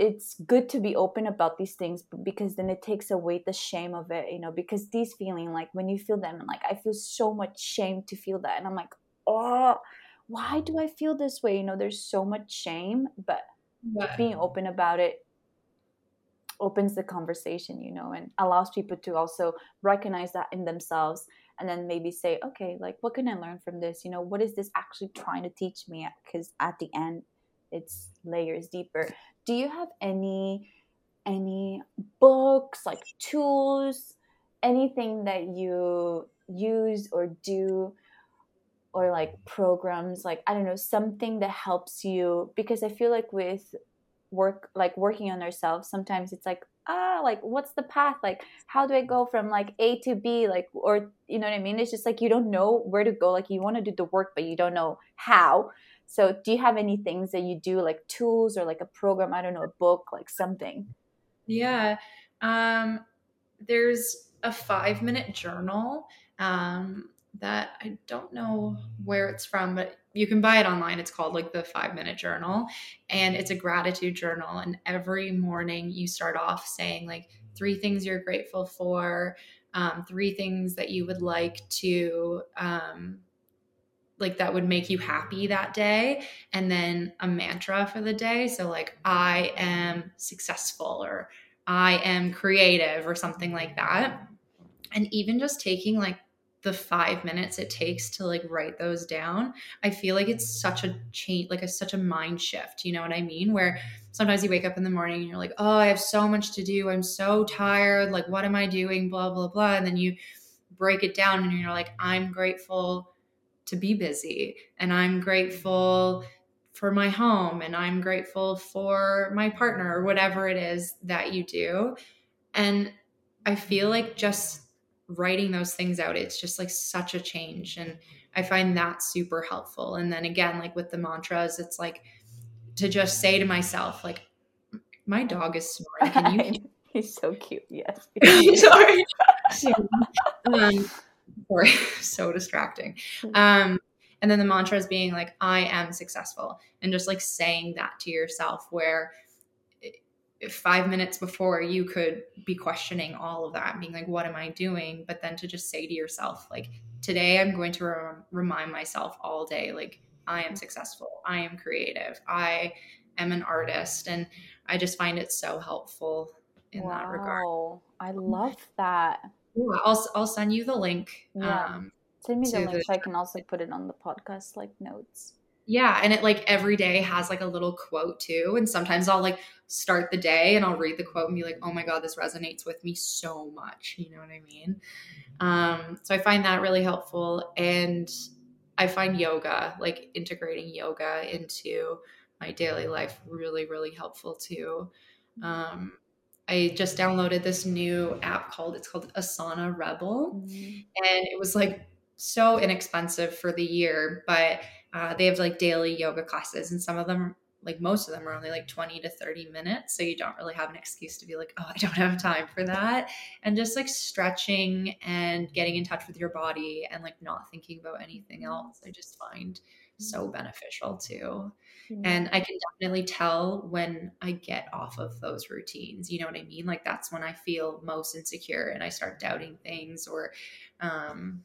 it's good to be open about these things because then it takes away the shame of it you know because these feeling like when you feel them and like i feel so much shame to feel that and i'm like oh why do i feel this way you know there's so much shame but yeah. being open about it opens the conversation you know and allows people to also recognize that in themselves and then maybe say okay like what can i learn from this you know what is this actually trying to teach me because at the end it's layers deeper. Do you have any any books like tools anything that you use or do or like programs like i don't know something that helps you? Because i feel like with work like working on ourselves sometimes it's like ah like what's the path? Like how do i go from like a to b? Like or you know what i mean? It's just like you don't know where to go. Like you want to do the work but you don't know how so, do you have any things that you do, like tools or like a program? I don't know, a book, like something. Yeah, um, there's a five minute journal um, that I don't know where it's from, but you can buy it online. It's called like the five minute journal, and it's a gratitude journal. And every morning you start off saying like three things you're grateful for, um, three things that you would like to um, like that would make you happy that day and then a mantra for the day. So like i am successful or i am creative or something like that. And even just taking like the five minutes it takes to like write those down i feel like it's such a change like a such a mind shift you know what i mean? Where sometimes you wake up in the morning and you're like oh i have so much to do. I'm so tired. Like what am i doing? Blah blah blah. And then you break it down and you're like i'm grateful to be busy. And I'm grateful for my home and I'm grateful for my partner or whatever it is that you do. And I feel like just writing those things out, it's just like such a change. And I find that super helpful. And then again, like with the mantras, it's like to just say to myself, like, my dog is snoring. Can you? He's so cute. Yes. Sorry. um, or so distracting. Hmm. Um, and then the mantra is being like, I am successful. And just like saying that to yourself, where five minutes before you could be questioning all of that, being like, what am I doing? But then to just say to yourself, like, today I'm going to re- remind myself all day, like, I am successful, I am creative, I am an artist. And I just find it so helpful in wow. that regard. I love that. I'll I'll send you the link. Yeah. Um, send me the link the, so I can also put it on the podcast like notes. Yeah, and it like every day has like a little quote too, and sometimes I'll like start the day and I'll read the quote and be like, "Oh my god, this resonates with me so much." You know what I mean? Um, so I find that really helpful, and I find yoga, like integrating yoga into my daily life, really, really helpful too. Um, I just downloaded this new app called it's called Asana Rebel, mm-hmm. and it was like so inexpensive for the year, but uh, they have like daily yoga classes, and some of them, like most of them, are only like twenty to thirty minutes, so you don't really have an excuse to be like, oh, I don't have time for that, and just like stretching and getting in touch with your body and like not thinking about anything else. I just find so beneficial too. And I can definitely tell when I get off of those routines. You know what I mean? Like that's when I feel most insecure and I start doubting things or um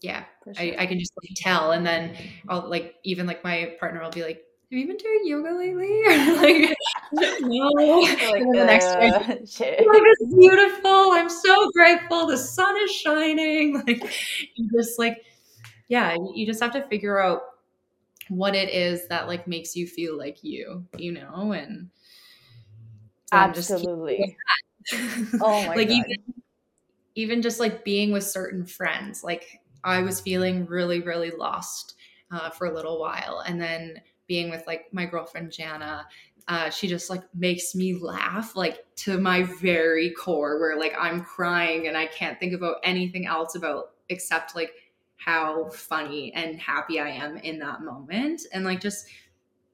yeah, sure. I, I can just like tell. And then I'll like even like my partner will be like, have you been doing yoga lately? Or like, no. Like, and the uh, next day, like, it's beautiful. I'm so grateful. The sun is shining. Like, you just like, yeah, you just have to figure out what it is that like makes you feel like you, you know, and so absolutely. oh my like God. even even just like being with certain friends, like I was feeling really really lost uh, for a little while, and then being with like my girlfriend Jana uh, she just like makes me laugh like to my very core where like i'm crying and i can't think about anything else about except like how funny and happy i am in that moment and like just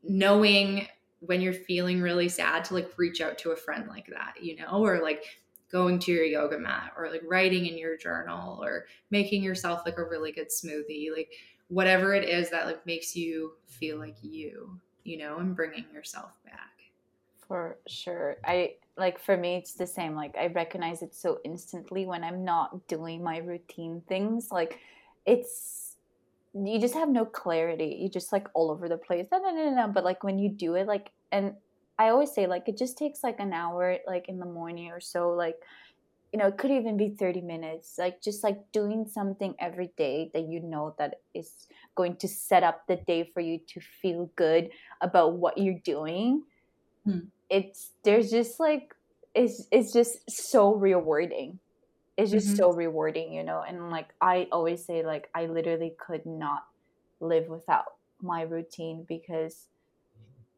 knowing when you're feeling really sad to like reach out to a friend like that you know or like going to your yoga mat or like writing in your journal or making yourself like a really good smoothie like whatever it is that like makes you feel like you you know, and bringing yourself back. For sure. I like for me it's the same like I recognize it so instantly when I'm not doing my routine things like it's you just have no clarity. You just like all over the place. No, no, no, no. But like when you do it, like, and I always say like it just takes like an hour, like in the morning or so. Like you know it could even be 30 minutes like just like doing something every day that you know that is going to set up the day for you to feel good about what you're doing hmm. it's there's just like it's it's just so rewarding it's just mm-hmm. so rewarding you know and like i always say like i literally could not live without my routine because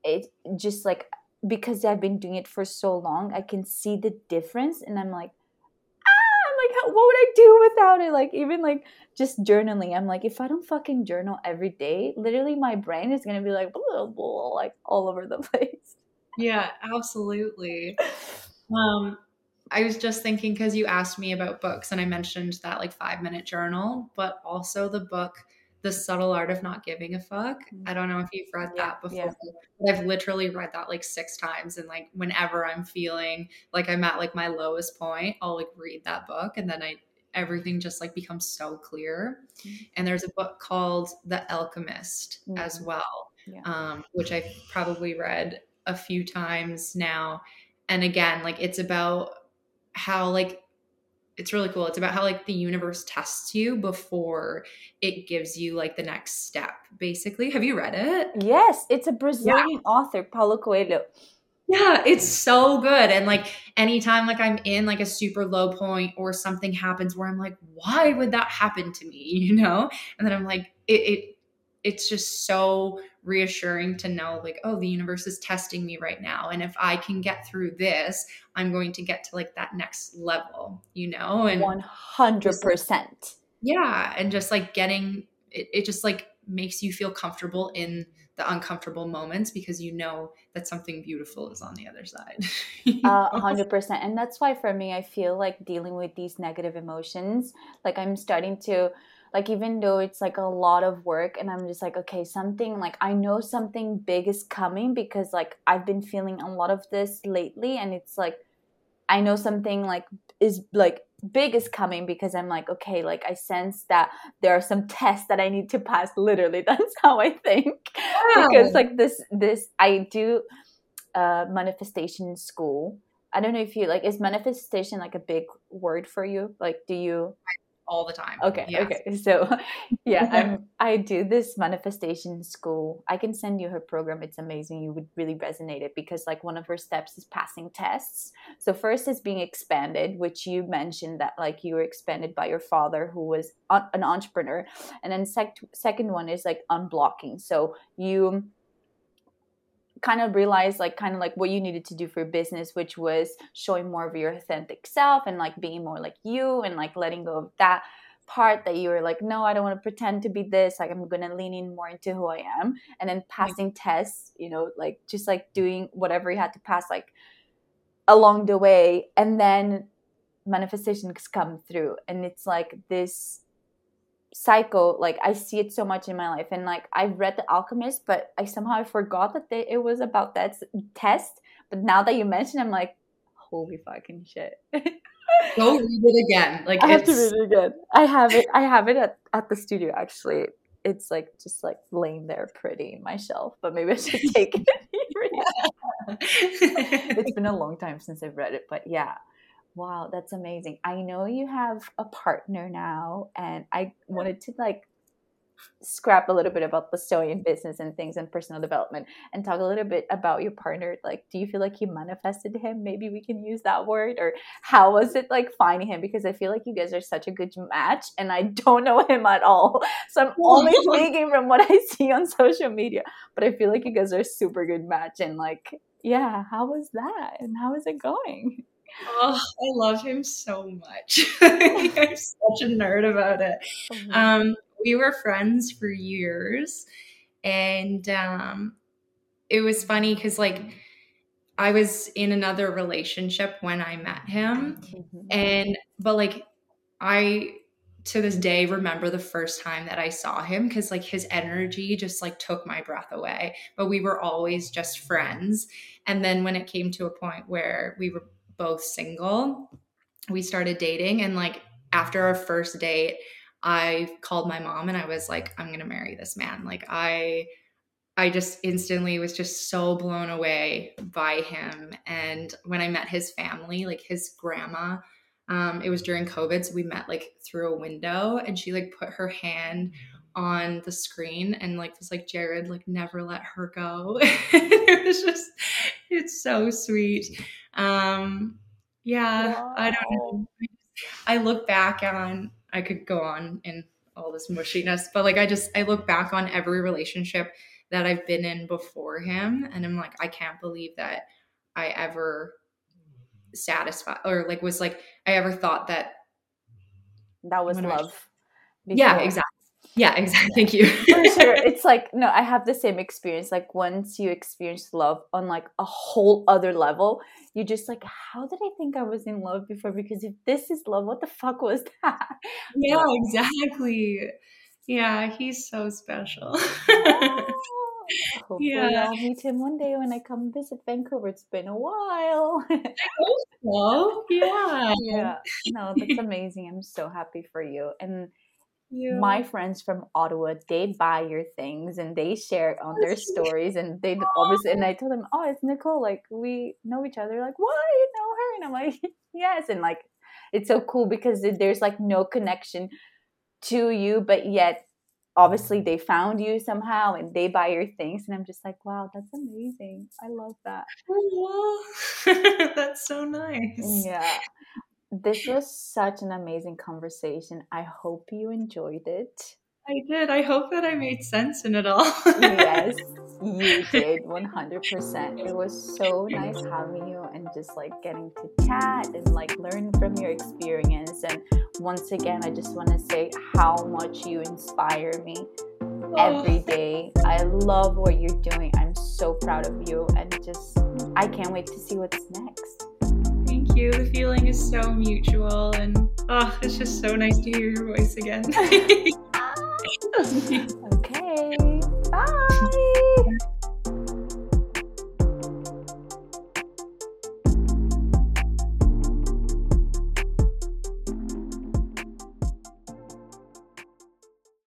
it just like because i've been doing it for so long i can see the difference and i'm like ah like how what would I do without it? Like even like just journaling. I'm like, if I don't fucking journal every day, literally my brain is gonna be like blah, blah, like all over the place. Yeah, absolutely. Um, I was just thinking because you asked me about books and I mentioned that like five minute journal, but also the book the Subtle Art of Not Giving a Fuck. I don't know if you've read that before. Yeah. I've literally read that like six times. And like whenever I'm feeling like I'm at like my lowest point, I'll like read that book and then I everything just like becomes so clear. Mm-hmm. And there's a book called The Alchemist mm-hmm. as well, yeah. um, which I've probably read a few times now. And again, like it's about how like it's really cool. It's about how like the universe tests you before it gives you like the next step, basically. Have you read it? Yes, it's a Brazilian yeah. author, Paulo Coelho. Yeah, it's so good. And like anytime like I'm in like a super low point or something happens where I'm like, why would that happen to me? You know? And then I'm like, it, it it's just so reassuring to know like oh the universe is testing me right now and if i can get through this i'm going to get to like that next level you know and 100% like, yeah and just like getting it, it just like makes you feel comfortable in the uncomfortable moments because you know that something beautiful is on the other side. Hundred percent. And that's why for me, I feel like dealing with these negative emotions, like I'm starting to like even though it's like a lot of work and i'm just like okay something like i know something big is coming because like i've been feeling a lot of this lately and it's like i know something like is like big is coming because i'm like okay like i sense that there are some tests that i need to pass literally. That's how i think. Wow. because like this this i do uh manifestation school. I don't know if you like is manifestation like a big word for you? Like do you all the time. Okay. Yes. Okay. So yeah, I'm, I do this manifestation school. I can send you her program. It's amazing. You would really resonate it because like one of her steps is passing tests. So first is being expanded, which you mentioned that like you were expanded by your father who was an entrepreneur. And then sec- second one is like unblocking. So you kind of realized like kind of like what you needed to do for your business which was showing more of your authentic self and like being more like you and like letting go of that part that you were like no i don't want to pretend to be this. Like i'm gonna lean in more into who i am. And then passing tests you know like just like doing whatever you had to pass like along the way. And then manifestations come through. And it's like this cycle like i see it so much in my life and like i've read the alchemist but i somehow forgot that they, it was about that test but now that you mention i'm like holy fucking shit. Go read it again like i have to read it again. I have it i have it at, at the studio actually. It's like just like laying there pretty in my shelf but maybe i should take it. It's been a long time since i've read it but yeah Wow, that's amazing. I know you have a partner now, and I wanted to like scrap a little bit about the sewing business and things and personal development and talk a little bit about your partner. Like do you feel like you manifested him? Maybe we can use that word or how was it like finding him? Because i feel like you guys are such a good match and i don't know him at all. So i'm only speaking from what i see on social media but i feel like you guys are a super good match and like yeah how was that? And how is it going Oh, I love him so much. I'm such a nerd about it. Mm-hmm. Um, we were friends for years and um, it was funny because like i was in another relationship when i met him mm-hmm. and but like i to this day remember the first time that i saw him because like his energy just like took my breath away but we were always just friends and then when it came to a point where we were both single we started dating and like after our first date I called my mom and I was like, I'm gonna marry this man. Like I I just instantly was just so blown away by him. And when I met his family, like his grandma, um, it was during COVID, so we met like through a window, and she like put her hand on the screen and like was like, Jared, like never let her go. it was just, it's so sweet. Um, yeah, wow. I don't know. I look back on I could go on in all this mushiness, but like I just I look back on every relationship that I've been in before him and I'm like I can't believe that I ever satisfied or like was like I ever thought that that was love. Yeah, exactly. Yeah, exactly. Thank you. For sure. It's like no, I have the same experience. Like once you experience love on like a whole other level, you're just like, how did I think I was in love before? Because if this is love, what the fuck was that? Yeah, exactly. Yeah, he's so special. Hopefully yeah. I'll meet him one day when I come visit Vancouver. It's been a while. so. Yeah. Yeah. No, that's amazing. I'm so happy for you. And my friends from Ottawa, they buy your things and they share on their stories and they obviously and I told them, Oh, it's Nicole, like we know each other, like, what? You know her? And I'm like, Yes, and like it's so cool because there's like no connection to you, but yet obviously they found you somehow and they buy your things and i'm just like wow that's amazing. I love that. That's so nice. Yeah this was such an amazing conversation. I hope you enjoyed it. I did. I hope that I made sense in it all. yes, you did 100%. It was so nice having you and just like getting to chat and like learn from your experience. And once again, I just want to say how much you inspire me oh. every day. I love what you're doing. I'm so proud of you and just I can't wait to see what's next you. The feeling is so mutual, and oh, it's just so nice to hear your voice again.